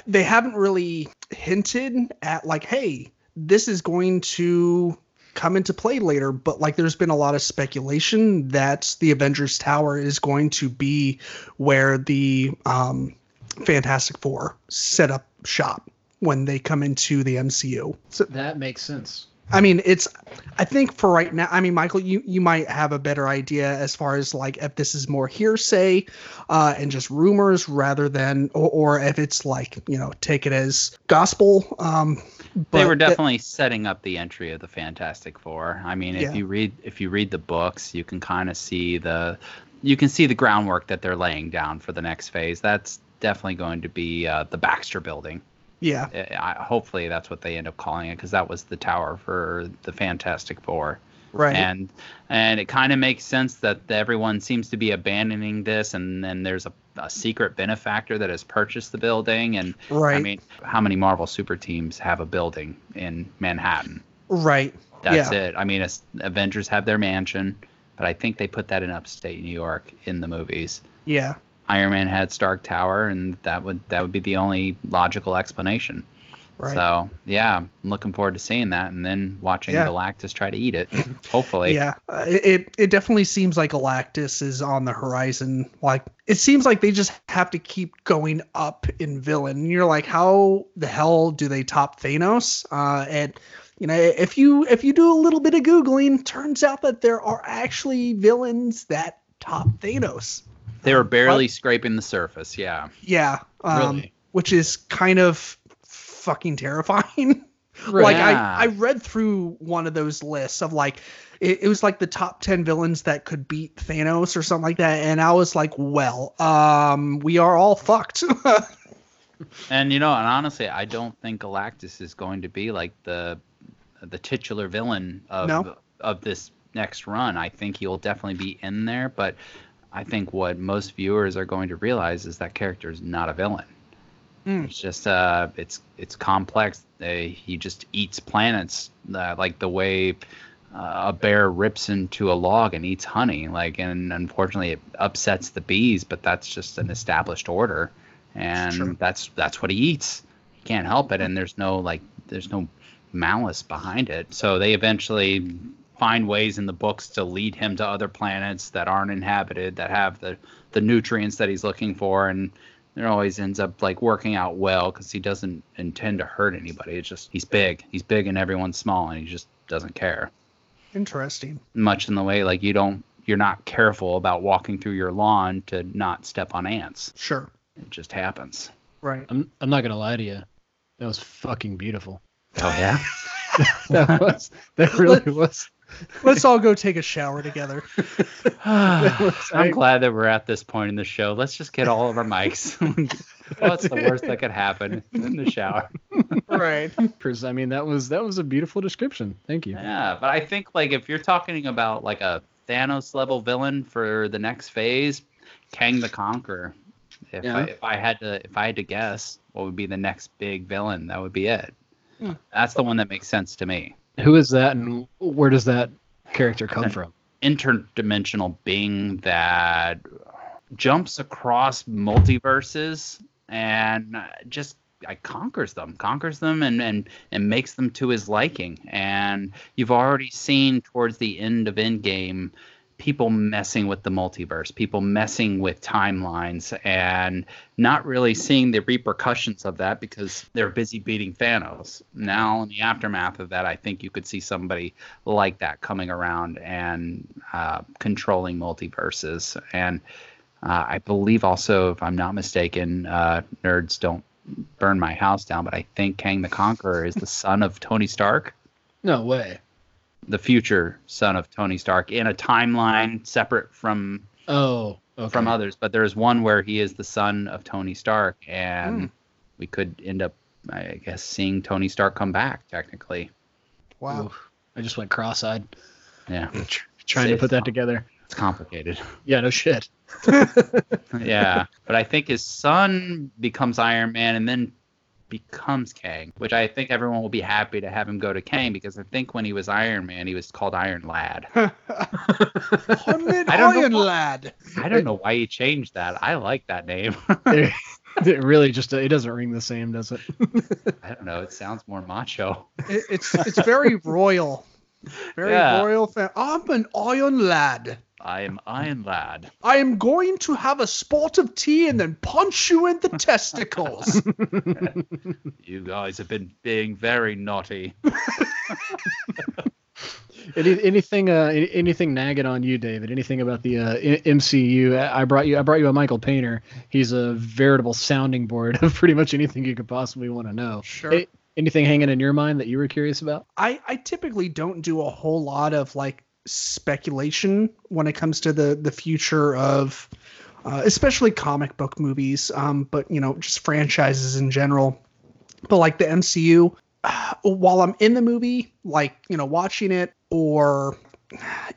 S2: They haven't really hinted at like, hey, this is going to come into play later, but like there's been a lot of speculation that the Avengers Tower is going to be where the um, Fantastic Four set up shop when they come into the MCU. So
S1: that makes sense.
S2: I mean, it's I think for right now, I mean, Michael, you you might have a better idea as far as like if this is more hearsay uh, and just rumors rather than or, or if it's like you know take it as gospel. Um,
S3: they were
S2: that-
S3: definitely setting up the entry of the Fantastic Four. I mean, if
S2: Yeah.
S3: you read if you read the books, you can kind of see the you can see the groundwork that they're laying down for the next phase. That's definitely going to be uh, the Baxter Building.
S2: Yeah,
S3: I, hopefully, that's what they end up calling it because that was the tower for the Fantastic Four.
S2: right.
S3: and and it kind of makes sense that everyone seems to be abandoning this and then there's a, a secret benefactor that has purchased the building and
S2: right.
S3: i mean how many marvel super teams have a building in manhattan
S2: right.
S3: that's
S2: yeah.
S3: it i mean avengers have their mansion but i think they put that in upstate new york in the movies
S2: Yeah.
S3: Iron man had stark tower and that would that would be the only logical explanation
S2: Right.
S3: so yeah i'm looking forward to seeing that and then watching
S2: Yeah.
S3: galactus try to eat it hopefully
S2: Yeah, uh, it, it it definitely seems like Galactus is on the horizon. Like it seems like they just have to keep going up in villain. And you're like, how the hell do they top Thanos? Uh, and you know, if you if you do a little bit of googling, turns out that there are actually villains that top Thanos.
S3: They were barely scraping the surface. Yeah.
S2: Yeah, um,
S1: Really?
S2: which is kind of fucking terrifying.
S1: Right.
S2: Like
S3: Yeah.
S2: I, I read through one of those lists of like it, it was like the top 10 villains that could beat Thanos or something like that and I was like, well, um we are all fucked.
S3: And you know, and honestly, I don't think Galactus is going to be like the the titular villain of
S2: No.
S3: of this next run. I think he'll definitely be in there, but I think what most viewers are going to realize is that character is not a villain.
S2: Mm.
S3: It's just uh, it's it's complex. Uh, he just eats planets uh, like the way uh, a bear rips into a log and eats honey. Like, and unfortunately, it upsets the bees, but that's just an established order, and that's that's what he eats. He can't help it, and there's no like there's no malice behind it. So they eventually find ways in the books to lead him to other planets that aren't inhabited, that have the the nutrients that he's looking for, and it always ends up like working out well because he doesn't intend to hurt anybody. It's just he's big, he's big, and everyone's small, and he just doesn't care.
S2: Interesting.
S3: Much in the way like you don't, you're not careful about walking through your lawn to not step on ants.
S2: Sure.
S3: It just happens.
S2: Right.
S1: I'm I'm not gonna lie to you. That was fucking beautiful.
S3: Oh yeah.
S1: That was that really was.
S2: Let's all go take a shower together.
S3: I'm glad that we're at this point in the show. Let's just get all of our mics. What's the worst that could happen in the shower?
S2: right.
S1: I mean, that was that was a beautiful description. Thank you.
S3: Yeah, but I think like if you're talking about like a Thanos level villain for the next phase, Kang the Conqueror. If
S1: Yeah.
S3: I, if I had to if I had to guess what would be the next big villain, that would be it.
S2: Hmm.
S3: That's the one that makes sense to me.
S1: Who is that, and where does that character come from?
S3: Interdimensional being that jumps across multiverses and just uh, conquers them, conquers them, and and and makes them to his liking. And you've already seen towards the end of Endgame people messing with the multiverse, people messing with timelines, and not really seeing the repercussions of that because they're busy beating Thanos. Now, in the aftermath of that, I think you could see somebody like that coming around and uh, controlling multiverses. And uh, I believe also, if I'm not mistaken, uh, nerds don't burn my house down, but I think Kang the Conqueror is the son of Tony Stark
S1: No way.
S3: The future son of Tony Stark in a timeline separate from
S1: Oh, okay.
S3: from others. But there's one where he is the son of Tony Stark, and
S2: Hmm.
S3: we could end up, I guess, seeing Tony Stark come back. Technically,
S2: Wow.
S1: Oof. I just went cross-eyed
S3: yeah,
S1: tr- trying to put that together.
S3: it's complicated.
S1: Yeah, no shit.
S3: yeah, but I think his son becomes Iron Man, and then becomes Kang, which I think everyone will be happy to have him go to Kang because I think when he was Iron Man, he was called Iron Lad.
S2: I'm an
S3: I don't know
S2: Iron
S3: why-
S2: Lad.
S3: I don't know why he changed that. I like that name.
S1: it, it really just it doesn't ring the same, does it?
S3: I don't know. It sounds more macho.
S2: It, it's it's very royal. Very
S3: Yeah.
S2: royal. Fa- I'm an Iron Lad.
S3: I am Iron Lad.
S2: I am going to have a spot of tea and then punch you in the testicles.
S3: You guys have been being very naughty.
S1: Any, anything uh anything nagging on you, David? Anything about the uh, I- MCU? I I brought you I brought you a Michael Paynter. He's a veritable sounding board of pretty much anything you could possibly want to know.
S2: Sure.
S1: A- anything hanging in your mind that you were curious about?
S2: I, I typically don't do a whole lot of like speculation when it comes to the the future of uh, especially comic book movies um, but you know just franchises in general. But like the mcu uh, while i'm in the movie like you know watching it or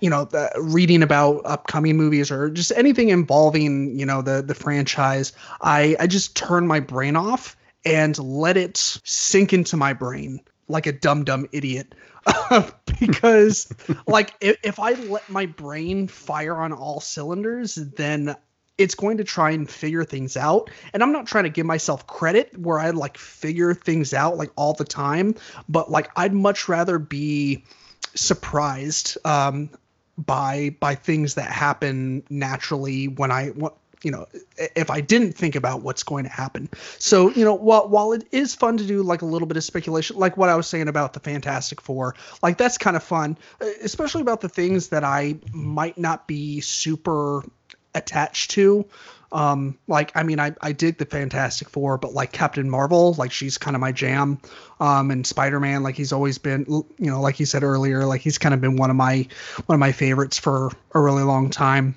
S2: you know the, reading about upcoming movies or just anything involving you know the the franchise i i just turn my brain off and let it sink into my brain like a dumb dumb idiot because like if, if i let my brain fire on all cylinders then it's going to try and figure things out. And i'm not trying to give myself credit where i like figure things out like all the time but like i'd much rather be surprised um by by things that happen naturally when i you know if i didn't think about what's going to happen. So you know while while it is fun to do like a little bit of speculation like what i was saying about the fantastic four like that's kind of fun especially about the things that i might not be super attached to. Um like i mean i i dig the fantastic four but like captain marvel like she's kind of my jam. Um and spider-man like he's always been you know like you said earlier like he's kind of been one of my one of my favorites for a really long time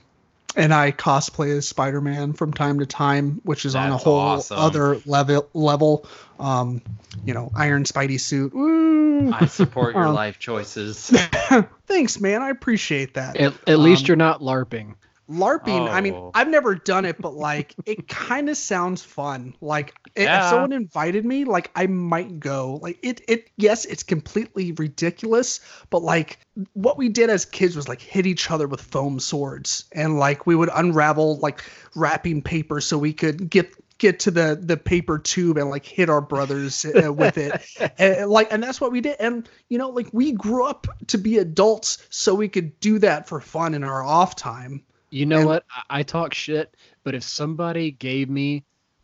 S2: and I cosplay as Spider-Man from time to time, which is on a whole
S3: awesome.
S2: other level. Level, um, you know, Iron Spidey suit. Woo!
S3: I support your
S2: Um,
S3: life choices.
S2: Thanks, man. I appreciate that.
S1: At, at least
S2: Um,
S1: you're not LARPing.
S2: LARPing. I mean,
S3: Oh.
S2: I've never done it, but like, it kind of sounds fun. Like,
S3: Yeah.
S2: if someone invited me, like, I might go. Like, it, it. Yes, it's completely ridiculous, but like, what we did as kids was like hit each other with foam swords, and like we would unravel like wrapping paper so we could get get to the the paper tube and like hit our brothers uh, with it and like and that's what we did and you know like we grew up to be adults so we could do that for fun in our off time
S1: You know
S2: and-
S1: what? I, I talk shit, but if somebody gave me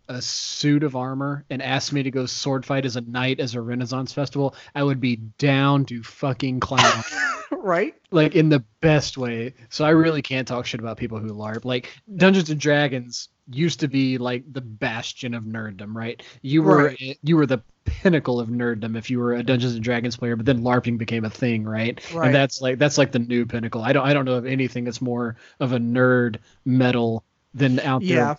S1: a suit of armor and asked me to go sword fight as a knight as a Renaissance festival, I would be down to fucking clown.
S2: right
S1: like in the best way. So I really can't talk shit about people who LARP. Like Dungeons and Dragons used to be like the bastion of nerddom, right? You were
S2: Right.
S1: you were the pinnacle of nerddom if you were a Dungeons and Dragons player, but then LARPing became a thing, right?
S2: Right.
S1: And that's like that's like the new pinnacle. I don't I don't know of anything that's more of a nerd metal than out there.
S2: Yeah.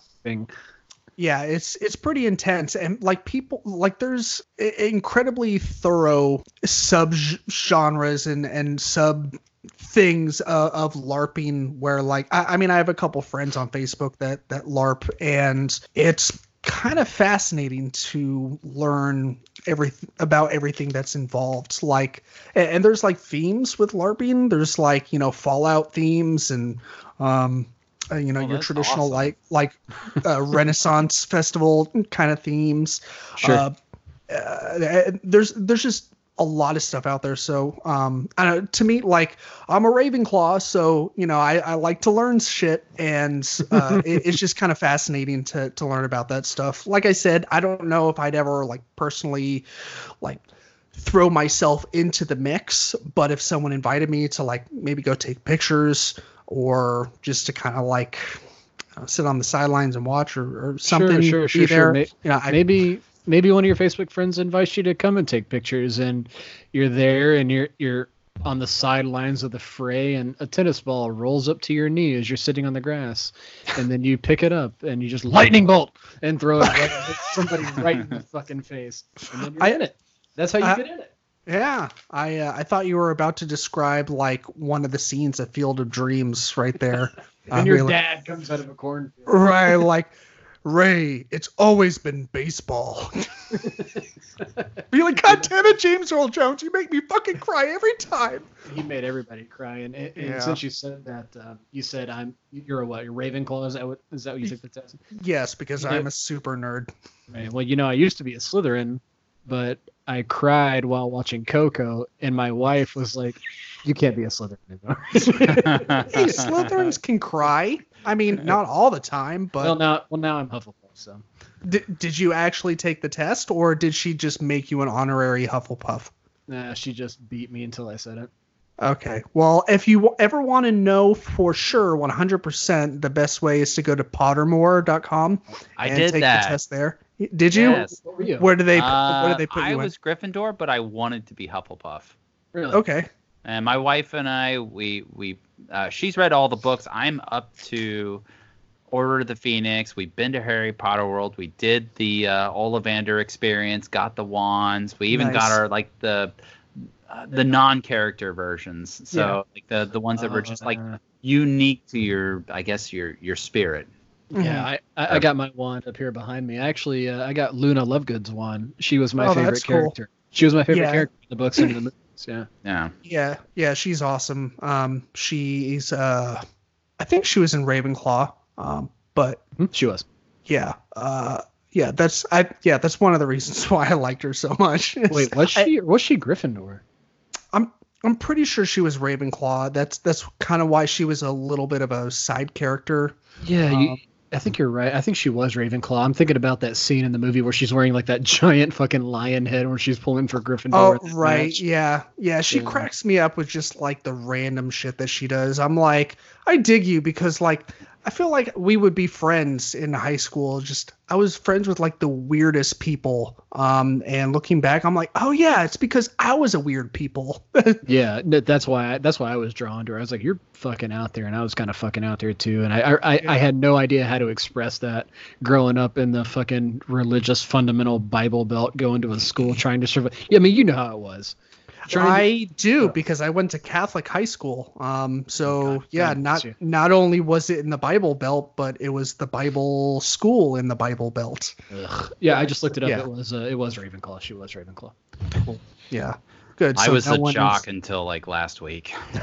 S2: Yeah it's it's pretty intense and like people like there's incredibly thorough sub genres and and sub things uh, of larping where like I, I mean i have a couple friends on facebook that that larp and it's kind of fascinating to learn every about everything that's involved. Like and, and there's like themes with larping. There's like you know fallout themes and um uh, you know
S3: Oh,
S2: your traditional
S3: awesome.
S2: like like uh, renaissance festival kind of themes
S1: Sure.
S2: uh, uh, there's there's just a lot of stuff out there so um I don't know, to me like i'm a ravenclaw so you know i, I like to learn shit and uh, it, it's just kind of fascinating to to learn about that stuff like i said i don't know if i'd ever like personally like throw myself into the mix but if someone invited me to like maybe go take pictures or just to kind of like uh, sit on the sidelines and watch or, or something
S1: sure,
S2: be
S1: sure, sure.
S2: there
S1: May-
S2: you know I,
S1: maybe maybe one of your Facebook friends invites you to come and take pictures, and you're there, and you're you're on the sidelines of the fray, and a tennis ball rolls up to your knee as you're sitting on the grass, and then you pick it up and you just lightning bolt and throw it right somebody right in the fucking face, and then you're
S2: I-
S1: in it. That's how you
S2: I-
S1: get in it.
S2: Yeah, I uh, I thought you were about to describe like one of the scenes of Field of Dreams right there.
S1: And
S2: Uh,
S1: your
S2: really-
S1: dad comes out of a cornfield.
S2: right, like Ray, it's always been baseball. Be like, God damn it, James Earl Jones, you make me fucking cry every time.
S1: He made everybody cry, and, and
S2: Yeah.
S1: since you said that, uh, you said I'm you're a what? You're Ravenclaw? Is that what? Is that what you took the test?
S2: Yes, because
S1: You
S2: I'm
S1: did.
S2: a super nerd.
S1: Right. Well, you know, I used to be a Slytherin, but I cried while watching Coco, and my wife was like, "You can't be a Slytherin anymore."
S2: Hey, Slytherins can cry. I mean, not all the time, but
S1: well, now, well, now I'm Hufflepuff, so
S2: di- did you actually take the test, or did she just make you an honorary Hufflepuff?
S1: nah, she just beat me until I said it.
S2: Okay. Well, if you w- ever want to know for sure, 100%, the best way is to go to Pottermore.com
S3: I
S2: and
S3: did
S2: take
S3: that.
S2: the test there. Did you?
S3: Yes.
S1: You?
S2: Where did they?
S3: Uh,
S2: where did they put you?
S3: I
S2: you
S3: was Gryffindor, but I wanted to be Hufflepuff.
S1: Really?
S2: Okay.
S3: And my wife and I, we we uh, she's read all the books. I'm up to Order of the Phoenix. We've been to Harry Potter World. We did the uh, Ollivander experience. Got the wands. We even got our like the uh, the non-character versions. So
S2: Yeah.
S3: like the the ones that were just like
S1: Uh,
S3: unique to your, I guess your your spirit.
S1: Yeah, I, I, I got my wand up here behind me. Actually, uh, I got Luna Lovegood's wand. She was my
S2: Oh,
S1: favorite
S2: that's cool.
S1: character. She was my favorite
S2: Yeah.
S1: character in the books and the movies. Yeah.
S3: Yeah.
S2: Yeah. Yeah. She's awesome. Um, she's, uh, I think she was in Ravenclaw. Um, but
S1: Hmm, She was.
S2: yeah. Uh, yeah, that's I yeah, that's one of the reasons why I liked her so much.
S1: Wait, was
S2: I-
S1: she or was she Gryffindor?
S2: I'm pretty sure she was Ravenclaw. That's that's kind of why she was a little bit of a side character.
S1: Yeah, you,
S2: Um,
S1: I think you're right. I think she was Ravenclaw. I'm thinking about that scene in the movie where she's wearing like that giant fucking lion head where she's pulling for Gryffindor.
S2: Oh, right.
S1: match.
S2: Yeah. Yeah. She
S1: Yeah.
S2: cracks me up with just like the random shit that she does. I'm like, I dig you because like I feel like we would be friends in high school. Just I was friends with like the weirdest people. Um, and looking back, I'm like, oh yeah, it's because I was a weird people.
S1: Yeah, that's why I, that's why I was drawn to her. I was like, "You're fucking out there," and I was kind of fucking out there too. And I I, I, I had no idea how to express that growing up in the fucking religious fundamental Bible Belt, going to a school trying to survive. Yeah, I mean, you know how it was. Trying to-
S2: I do because I went to Catholic high school. Um, so
S1: God,
S2: yeah,
S1: God
S2: not
S1: you.
S2: not only was it in the Bible Belt, but it was the Bible school in the Bible Belt.
S1: Ugh. Yeah, I just looked it up.
S2: Yeah.
S1: It was uh, it was Ravenclaw. She was Ravenclaw.
S2: Yeah, good.
S3: I
S2: So
S3: was
S2: no
S3: a
S2: one is-
S3: jock until like last week.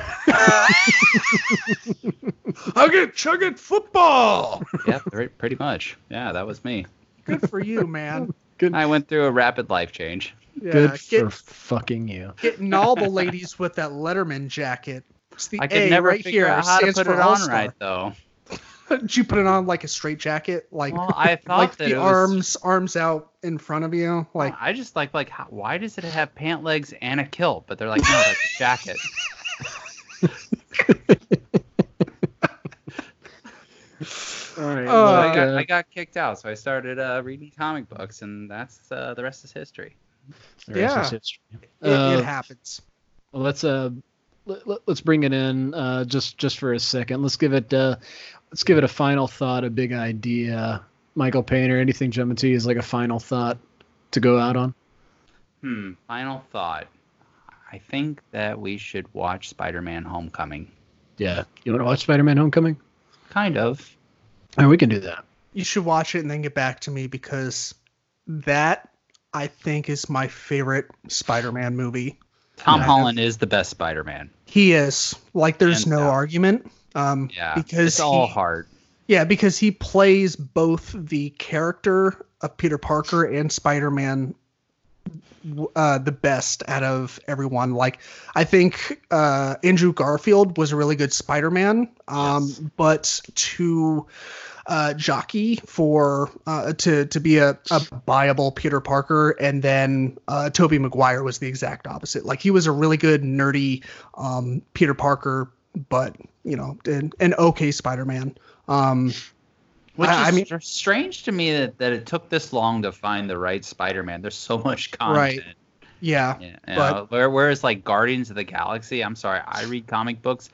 S2: Hug it, chug it, football.
S3: yeah, pretty much. Yeah, that was me.
S2: Good for you, man.
S1: Good,
S3: I went through a rapid life change.
S2: Yeah,
S1: good
S2: get,
S1: for fucking you.
S2: getting all the ladies with that Letterman jacket. It's the
S3: I could
S2: A
S3: never
S2: right
S3: figure
S2: here.
S3: out how to put it on
S2: All-Star.
S3: right though.
S2: Did you put it on like a straight jacket, like
S3: Well, I thought
S2: like
S3: that
S2: the
S3: it was,
S2: arms arms out in front of you, like
S3: I just like like how, why does it have pant legs and a kilt? But they're like, no, that's a jacket.
S1: All right.
S2: Oh,
S3: So I, got, I got kicked out, so I started uh, reading comic books, and that's uh, the rest is history.
S1: The rest is
S2: Yeah.
S1: history.
S2: it,
S1: Uh,
S2: it happens.
S1: Well, let's uh, let, let, us bring it in uh, just just for a second. Let's give it uh, let's give it a final thought, a big idea. Michael Paynter, anything jumping to you is like a final thought to go out on.
S3: Hmm. Final thought. I think that we should watch Spider-Man: Homecoming.
S1: Yeah, you want to watch Spider-Man: Homecoming?
S3: Kind of.
S1: All right, we can do that.
S2: You should watch it and then get back to me because that I think is my favorite Spider-Man movie.
S3: Tom. Holland is the best Spider-Man.
S2: He is like there's
S3: Hands
S2: no
S3: down.
S2: argument. Um,
S3: Yeah.
S2: because
S3: it's all
S2: he-
S3: hard.
S2: Yeah, because he plays both the character of Peter Parker and Spider-Man uh, the best out of everyone. Like, I think uh, Andrew Garfield was a really good Spider-Man, um,
S3: Yes.
S2: but to uh, jockey for uh, to to be a, a viable Peter Parker, and then uh, Tobey Maguire was the exact opposite. Like, he was a really good nerdy um, Peter Parker, but you know, an, an okay Spider-Man. Um,
S3: Which
S2: I-
S3: is
S2: I mean-
S3: strange to me that, that it took this long to find the right Spider-Man. There's so much content.
S2: Right.
S3: yeah, Yeah,
S2: But-
S3: know, where, whereas like Guardians of the Galaxy, I'm sorry, I read comic books.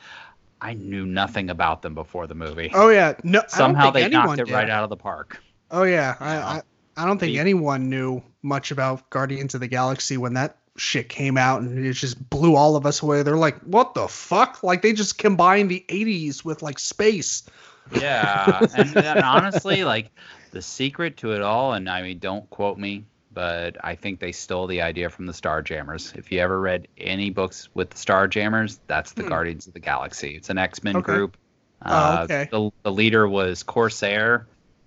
S3: I knew nothing about them before the movie.
S2: Oh yeah, no.
S3: Somehow they knocked it
S2: did.
S3: right out of the park.
S2: Oh yeah, I. I I don't think
S3: Be-
S2: anyone knew much about Guardians of the Galaxy when that shit came out, and it just blew all of us away. They're like, what the fuck? Like they just combined the '80s with like space.
S3: Yeah, and, and honestly, like the secret to it all, and I mean, don't quote me, but I think they stole the idea from the Starjammers. If you ever read any books with the Starjammers, that's the
S2: Hmm.
S3: Guardians of the Galaxy. It's an X Men
S2: Okay.
S3: group.
S2: Oh,
S3: Uh,
S2: okay.
S3: the, the leader was Corsair.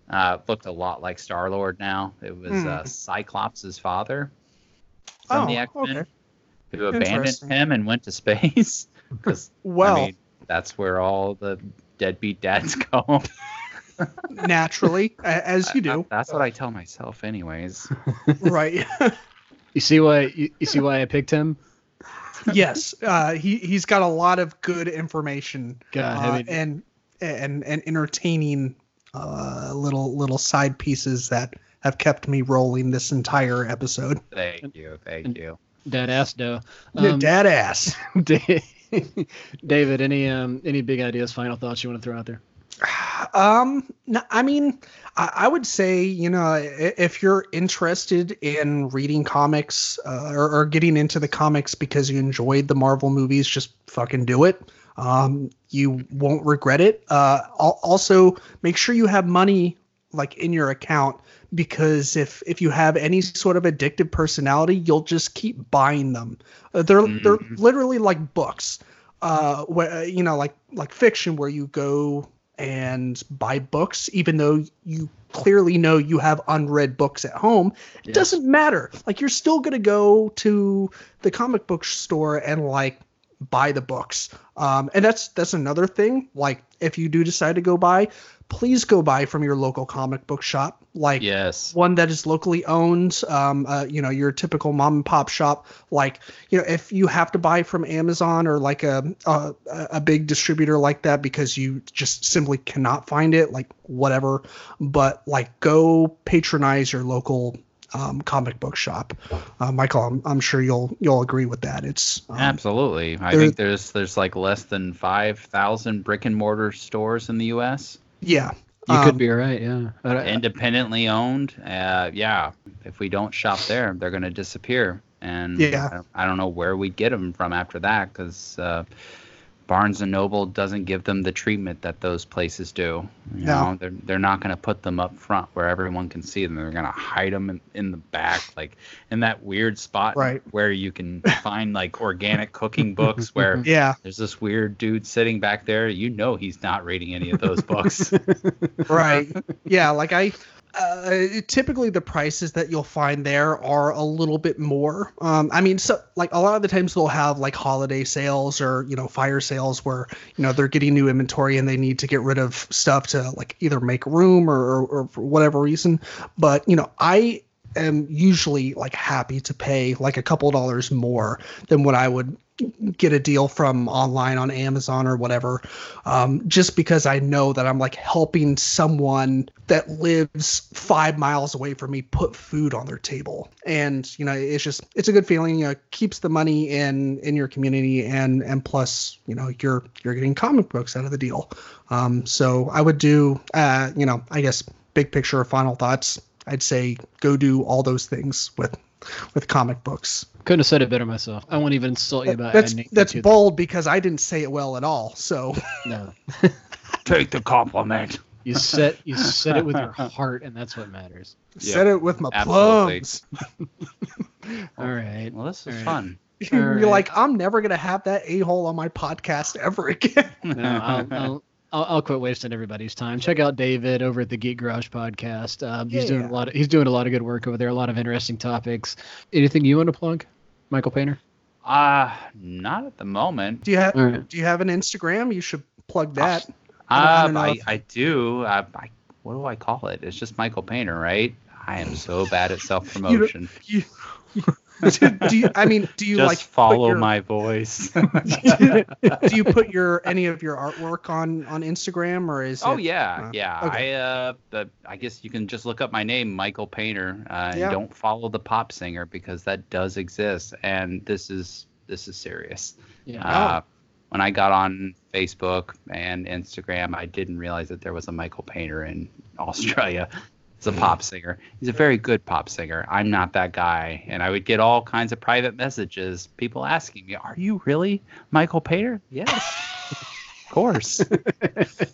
S3: Uh, looked a lot like Star Lord now. It was
S2: Hmm.
S3: uh, Cyclops' father from
S2: Oh,
S3: the X Men
S2: okay.
S3: who abandoned him and went to space. Because
S2: Well,
S3: I mean, that's where all the deadbeat dads go.
S2: Naturally, as you do,
S3: That's what I tell myself, anyways.
S2: right?
S1: You see why you, you see why I picked him?
S2: yes, uh, he he's got a lot of good information
S1: God,
S2: uh,
S1: I mean-
S2: and and and entertaining uh, little little side pieces that have kept me rolling this entire episode.
S3: Thank you, thank
S1: and-
S3: you.
S1: Dead ass dough.
S2: Yeah,
S1: Um,
S2: Dad ass.
S1: David, any um any big ideas, final thoughts you want to throw out there?
S2: Um, no, I mean, I, I would say, you know, if you're interested in reading comics uh, or, or getting into the comics because you enjoyed the Marvel movies, just fucking do it. Um, you won't regret it. Uh, also, make sure you have money like in your account because if if you have any sort of addictive personality, you'll just keep buying them. Uh, they're they're
S3: Mhm.
S2: literally like books. Uh, where you know, like like fiction, where you go and buy books, even though you clearly know you have unread books at home. It
S1: Yes.
S2: doesn't matter. Like you're still gonna go to the comic book store and like buy the books. Um, and that's that's another thing. Like if you do decide to go buy, please go buy from your local comic book shop. Like
S3: Yes.
S2: one that is locally owned um uh, you know your typical mom and pop shop like you know if you have to buy from amazon or like a a, a big distributor like that because you just simply cannot find it like whatever but like go patronize your local um, comic book shop uh, michael I'm, I'm sure you'll you'll agree with that it's um,
S3: Absolutely. I think there's there's like less than five thousand brick and mortar stores in the U.S.
S2: yeah
S1: You
S2: Um,
S1: could be right, yeah. But I-
S3: independently owned. Uh, yeah. If we don't shop there, they're going to disappear. And
S2: Yeah.
S3: I, don't, I don't know where we'd get them from after that because uh, Barnes and Noble doesn't give them the treatment that those places do. You
S2: No.
S3: know, they're they're not going to put them up front where everyone can see them. They're going to hide them in, in the back, like in that weird spot
S2: Right.
S3: where you can find like organic cooking books where
S2: yeah
S3: there's this weird dude sitting back there. You know he's not reading any of those books.
S2: right yeah like i uh, typically the prices that you'll find there are a little bit more. Um, i mean so like a lot of the times they'll have like holiday sales or you know fire sales where you know they're getting new inventory and they need to get rid of stuff to like either make room or, or, or for whatever reason. But you know i am usually like happy to pay like a couple dollars more than what i would get a deal from online on Amazon or whatever, um, just because I know that I'm like helping someone that lives five miles away from me put food on their table, and you know it's just it's a good feeling. You know, keeps the money in in your community, and and plus you know you're you're getting comic books out of the deal. Um, so I would do, uh, you know, I guess big picture, final thoughts. I'd say go do all those things with with comic books.
S1: couldn't have said it better myself. I won't even insult you about
S2: that's that's
S1: to the-
S2: bold because I didn't say it well at all. So
S1: No,
S3: Take the compliment.
S1: you said you said it with your heart, and that's what matters.
S3: Yeah,
S2: said it with my
S3: absolutely.
S2: plums.
S1: All right.
S3: Well, this is
S1: Alright.
S3: fun.
S2: You're
S1: Alright.
S2: like, I'm never gonna have that a hole on my podcast ever again.
S1: No, I'll, I'll, I'll, I'll quit wasting everybody's time. Check out David over at the Geek Garage podcast. Um, he's doing a lot. Of, he's doing a lot of good work over there. A lot of interesting topics. Anything you want to plug, Michael Paynter?
S3: Uh, not at the moment.
S2: Do you have
S1: All right.
S2: Do you have an Instagram? You should plug that. I don't- I
S3: Um,
S2: don't know
S3: I, I do. I, I, what do I call it? It's just Michael Paynter, right? I am so bad at self promotion.
S2: You, do, do you? I mean, do you
S3: Just
S2: like
S3: follow
S2: your-
S3: my voice.
S2: do you put your any of your artwork on on Instagram or is
S3: oh
S2: it,
S3: yeah,
S2: uh,
S3: yeah.
S2: okay.
S3: I uh, the, I guess you can just look up my name, Michael Paynter, uh,
S2: Yeah.
S3: and don't follow the pop singer because that does exist, and this is this is serious.
S1: Yeah.
S3: Uh, when I got on Facebook and Instagram, I didn't realize that there was a Michael Paynter in Australia. He's a pop singer. He's a very good pop singer. I'm not that guy. And I would get all kinds of private messages, people asking me, Are you really Michael Paynter? Yes. of course.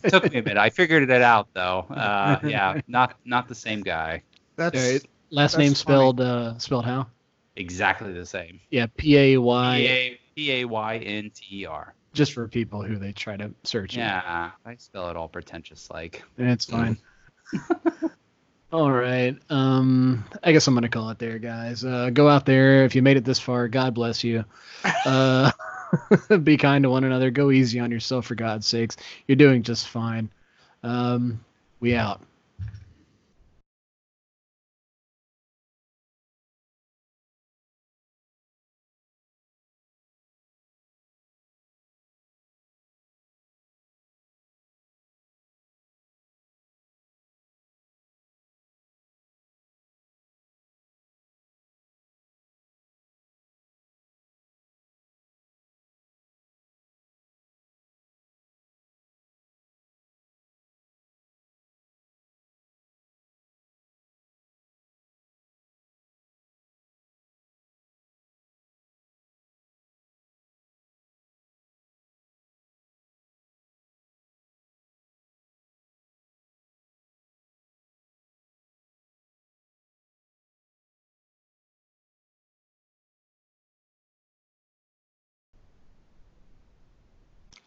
S3: Took me a minute. I figured it out though. Uh, yeah, not not the same guy.
S2: That's
S1: All right. Last
S2: That's
S1: name
S2: funny.
S1: spelled uh, spelled how?
S3: Exactly the same.
S1: Yeah, P A Y
S3: P A Y N T E R
S1: Just for people who they try to search. it.
S3: Yeah, I spell it all pretentious like.
S1: And it's fine. All right. Um, I guess I'm gonna call it there, guys. Uh, go out there. If you made it this far, God bless you. Uh, be kind to one another. Go easy on yourself, for God's sakes. You're doing just fine. Um, we out.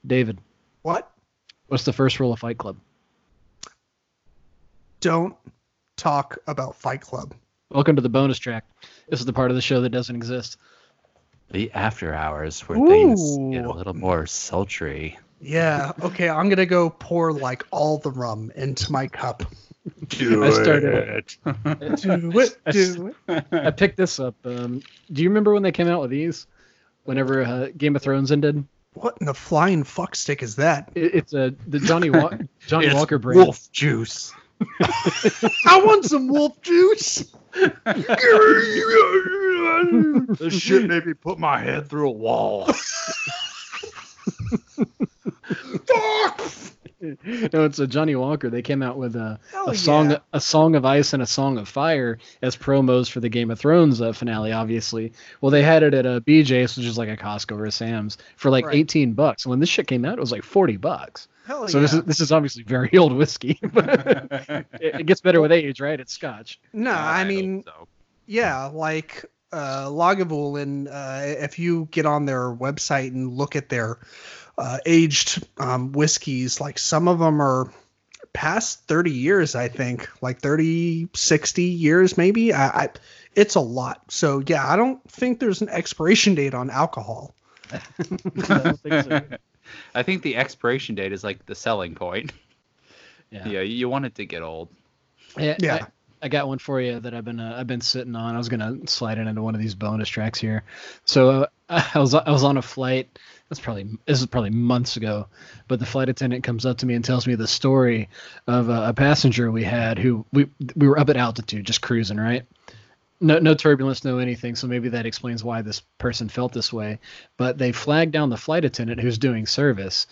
S1: David,
S2: What?
S1: what's the first rule of Fight Club?
S2: Don't talk about Fight Club.
S1: Welcome to the bonus track. This is the part of the show that doesn't exist.
S3: The after hours where things get a little more sultry.
S2: Yeah. Okay. I'm gonna go pour like all the rum into my cup.
S3: Do
S1: I started-
S2: Do it. Do it.
S1: I picked this up. Um, do you remember when they came out with these? Whenever uh, Game of Thrones ended,
S2: What in the flying fuck stick is that?
S1: it, it's a the Johnny Wa- Johnny
S3: It's
S1: Walker brand.
S3: Wolf juice.
S2: I want some wolf juice.
S3: this shit made me put my head through a wall.
S1: no, it's a Johnnie Walker. They came out with a,
S2: Hell
S1: a song,
S2: yeah.
S1: a song of ice and a song of fire as promos for the Game of Thrones uh, finale. Obviously, well, they had it at a BJ's, which is like a Costco or a Sam's, for like
S2: Right.
S1: eighteen bucks. When this shit came out, it was like forty bucks.
S2: Hell
S1: so
S2: yeah.
S1: this is this is obviously very old whiskey. but it, it gets better with age, right? It's Scotch.
S2: no, I
S3: hope
S2: mean,
S3: so.
S2: yeah, like uh, Lagavulin, uh, if you get on their website and look at their uh, aged um, whiskeys, like some of them are past 30 years, I think, like 30, 60 years, maybe. I, I, it's a lot. So, yeah, I don't think there's an expiration date on alcohol.
S1: I don't think so.
S3: I think the expiration date is like the selling point.
S1: Yeah.
S3: Yeah, you want it to get old.
S1: Yeah,
S2: Yeah.
S1: I, I got one for you that I've been uh, I've been sitting on. I was gonna slide it into one of these bonus tracks here. So uh, I was I was on a flight. That's probably this is probably months ago, but the flight attendant comes up to me and tells me the story of uh, a passenger we had who we we were up at altitude just cruising right. No, no turbulence, no anything. So maybe that explains why this person felt this way. But they flagged down the flight attendant who's doing service,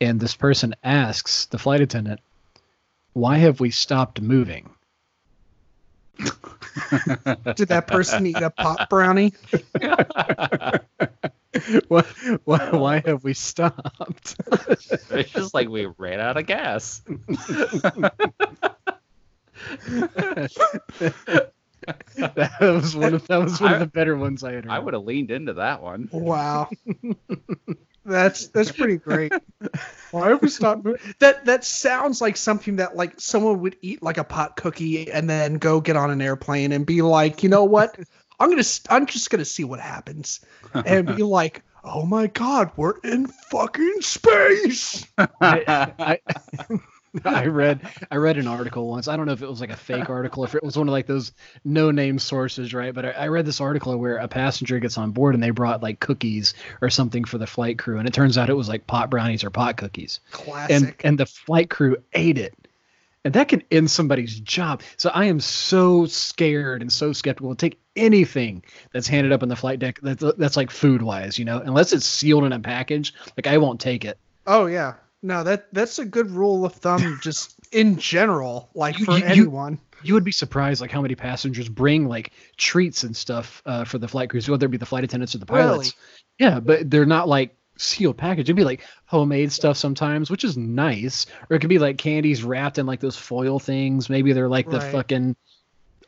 S1: and this person asks the flight attendant, "Why have we stopped moving?"
S2: Did that person eat a pop brownie?
S1: why, why, why have we stopped?
S3: It's just like we ran out of gas.
S1: that was one of that was one of the better ones I had.
S3: I would have leaned into that one.
S2: Wow. That's that's pretty great. Why have we stopped moving? That that sounds like something that like someone would eat like a pot cookie and then go get on an airplane and be like, you know what? I'm gonna I'm just gonna see what happens, and be like, oh my god, we're in fucking space.
S1: I, I, I read I read an article once. I don't know if it was like a fake article, if it was one of like those no name sources, right? But I, I read this article where a passenger gets on board and they brought like cookies or something for the flight crew, and it turns out it was like pot brownies or pot cookies.
S2: Classic.
S1: and and the flight crew ate it and that can end somebody's job so i am so scared and so skeptical to take anything that's handed up in the flight deck that's, that's like food wise you know? Unless it's sealed in a package like i won't take it.
S2: Oh yeah, no that that's a good rule of thumb, just in general, like
S1: You-
S2: for
S1: you-
S2: anyone.
S1: you would be surprised like how many passengers bring like treats and stuff uh, for the flight crews whether it be the flight attendants or the pilots. Yeah but they're not like sealed package. It'd be like homemade stuff sometimes which is nice. Or it could be like candies wrapped in like those foil things. Maybe they're like the
S2: Right.
S1: fucking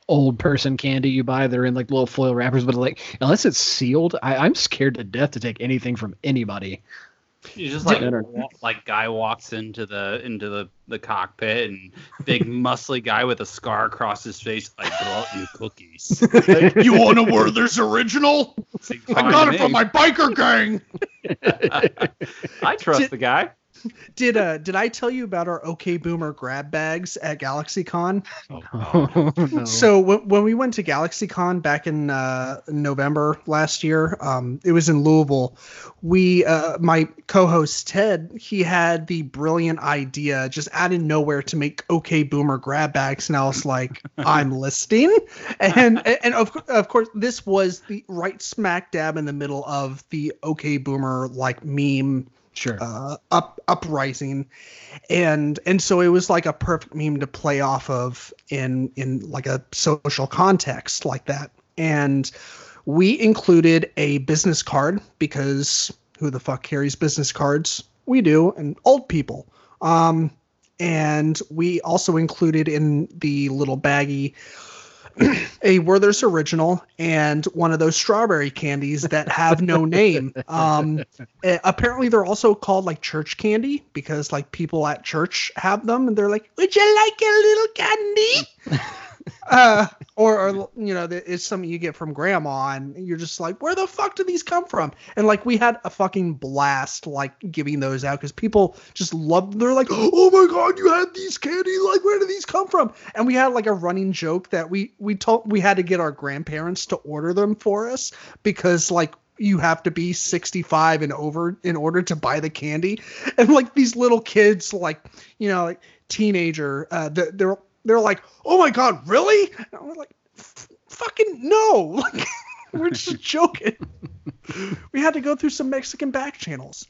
S1: old person candy you buy they're in like little foil wrappers but like unless it's sealed I, i'm scared to death to take anything from anybody
S3: You just like
S1: Dinner.
S3: wa- like guy walks into the into the, the cockpit and big muscly guy with a scar across his face. I brought you cookies.
S2: you want a Werther's original? I got
S3: to
S2: it from my biker gang.
S3: I trust
S2: Did-
S3: the guy.
S2: Did uh did I tell you about our OK Boomer grab bags at GalaxyCon?
S1: oh, no.
S2: So when, when we went to GalaxyCon back in uh, November last year, um, it was in Louisville. We, uh, my co-host Ted, he had the brilliant idea just out of nowhere to make OK Boomer grab bags, and I was like, I'm listening. And and of of course, this was the right smack dab in the middle of the OK Boomer like meme
S1: sure.
S2: uh, up uprising. And and so it was like a perfect meme to play off of in in like a social context like that. And we included a business card because who the fuck carries business cards? We do and old people. Um and we also included in the little baggie a Werther's original and one of those strawberry candies that have no name. Um, eh, apparently, they're also called like church candy because like people at church have them, and they're like, "Would you like a little candy?" Uh, or, or you know, it's something you get from grandma, and you're just like, where the fuck did these come from? And like, we had a fucking blast like giving those out because people just loved. They're like, oh my god, you had these candy! Like, where did these come from? And we had like a running joke that we we told we had to get our grandparents to order them for us because like you have to be 65 and over in order to buy the candy and like these little kids like you know like teenager uh they're they're like, "Oh my god, really?" And we're like, "Fucking no!" Like, we're just joking. we had to go through some Mexican back channels.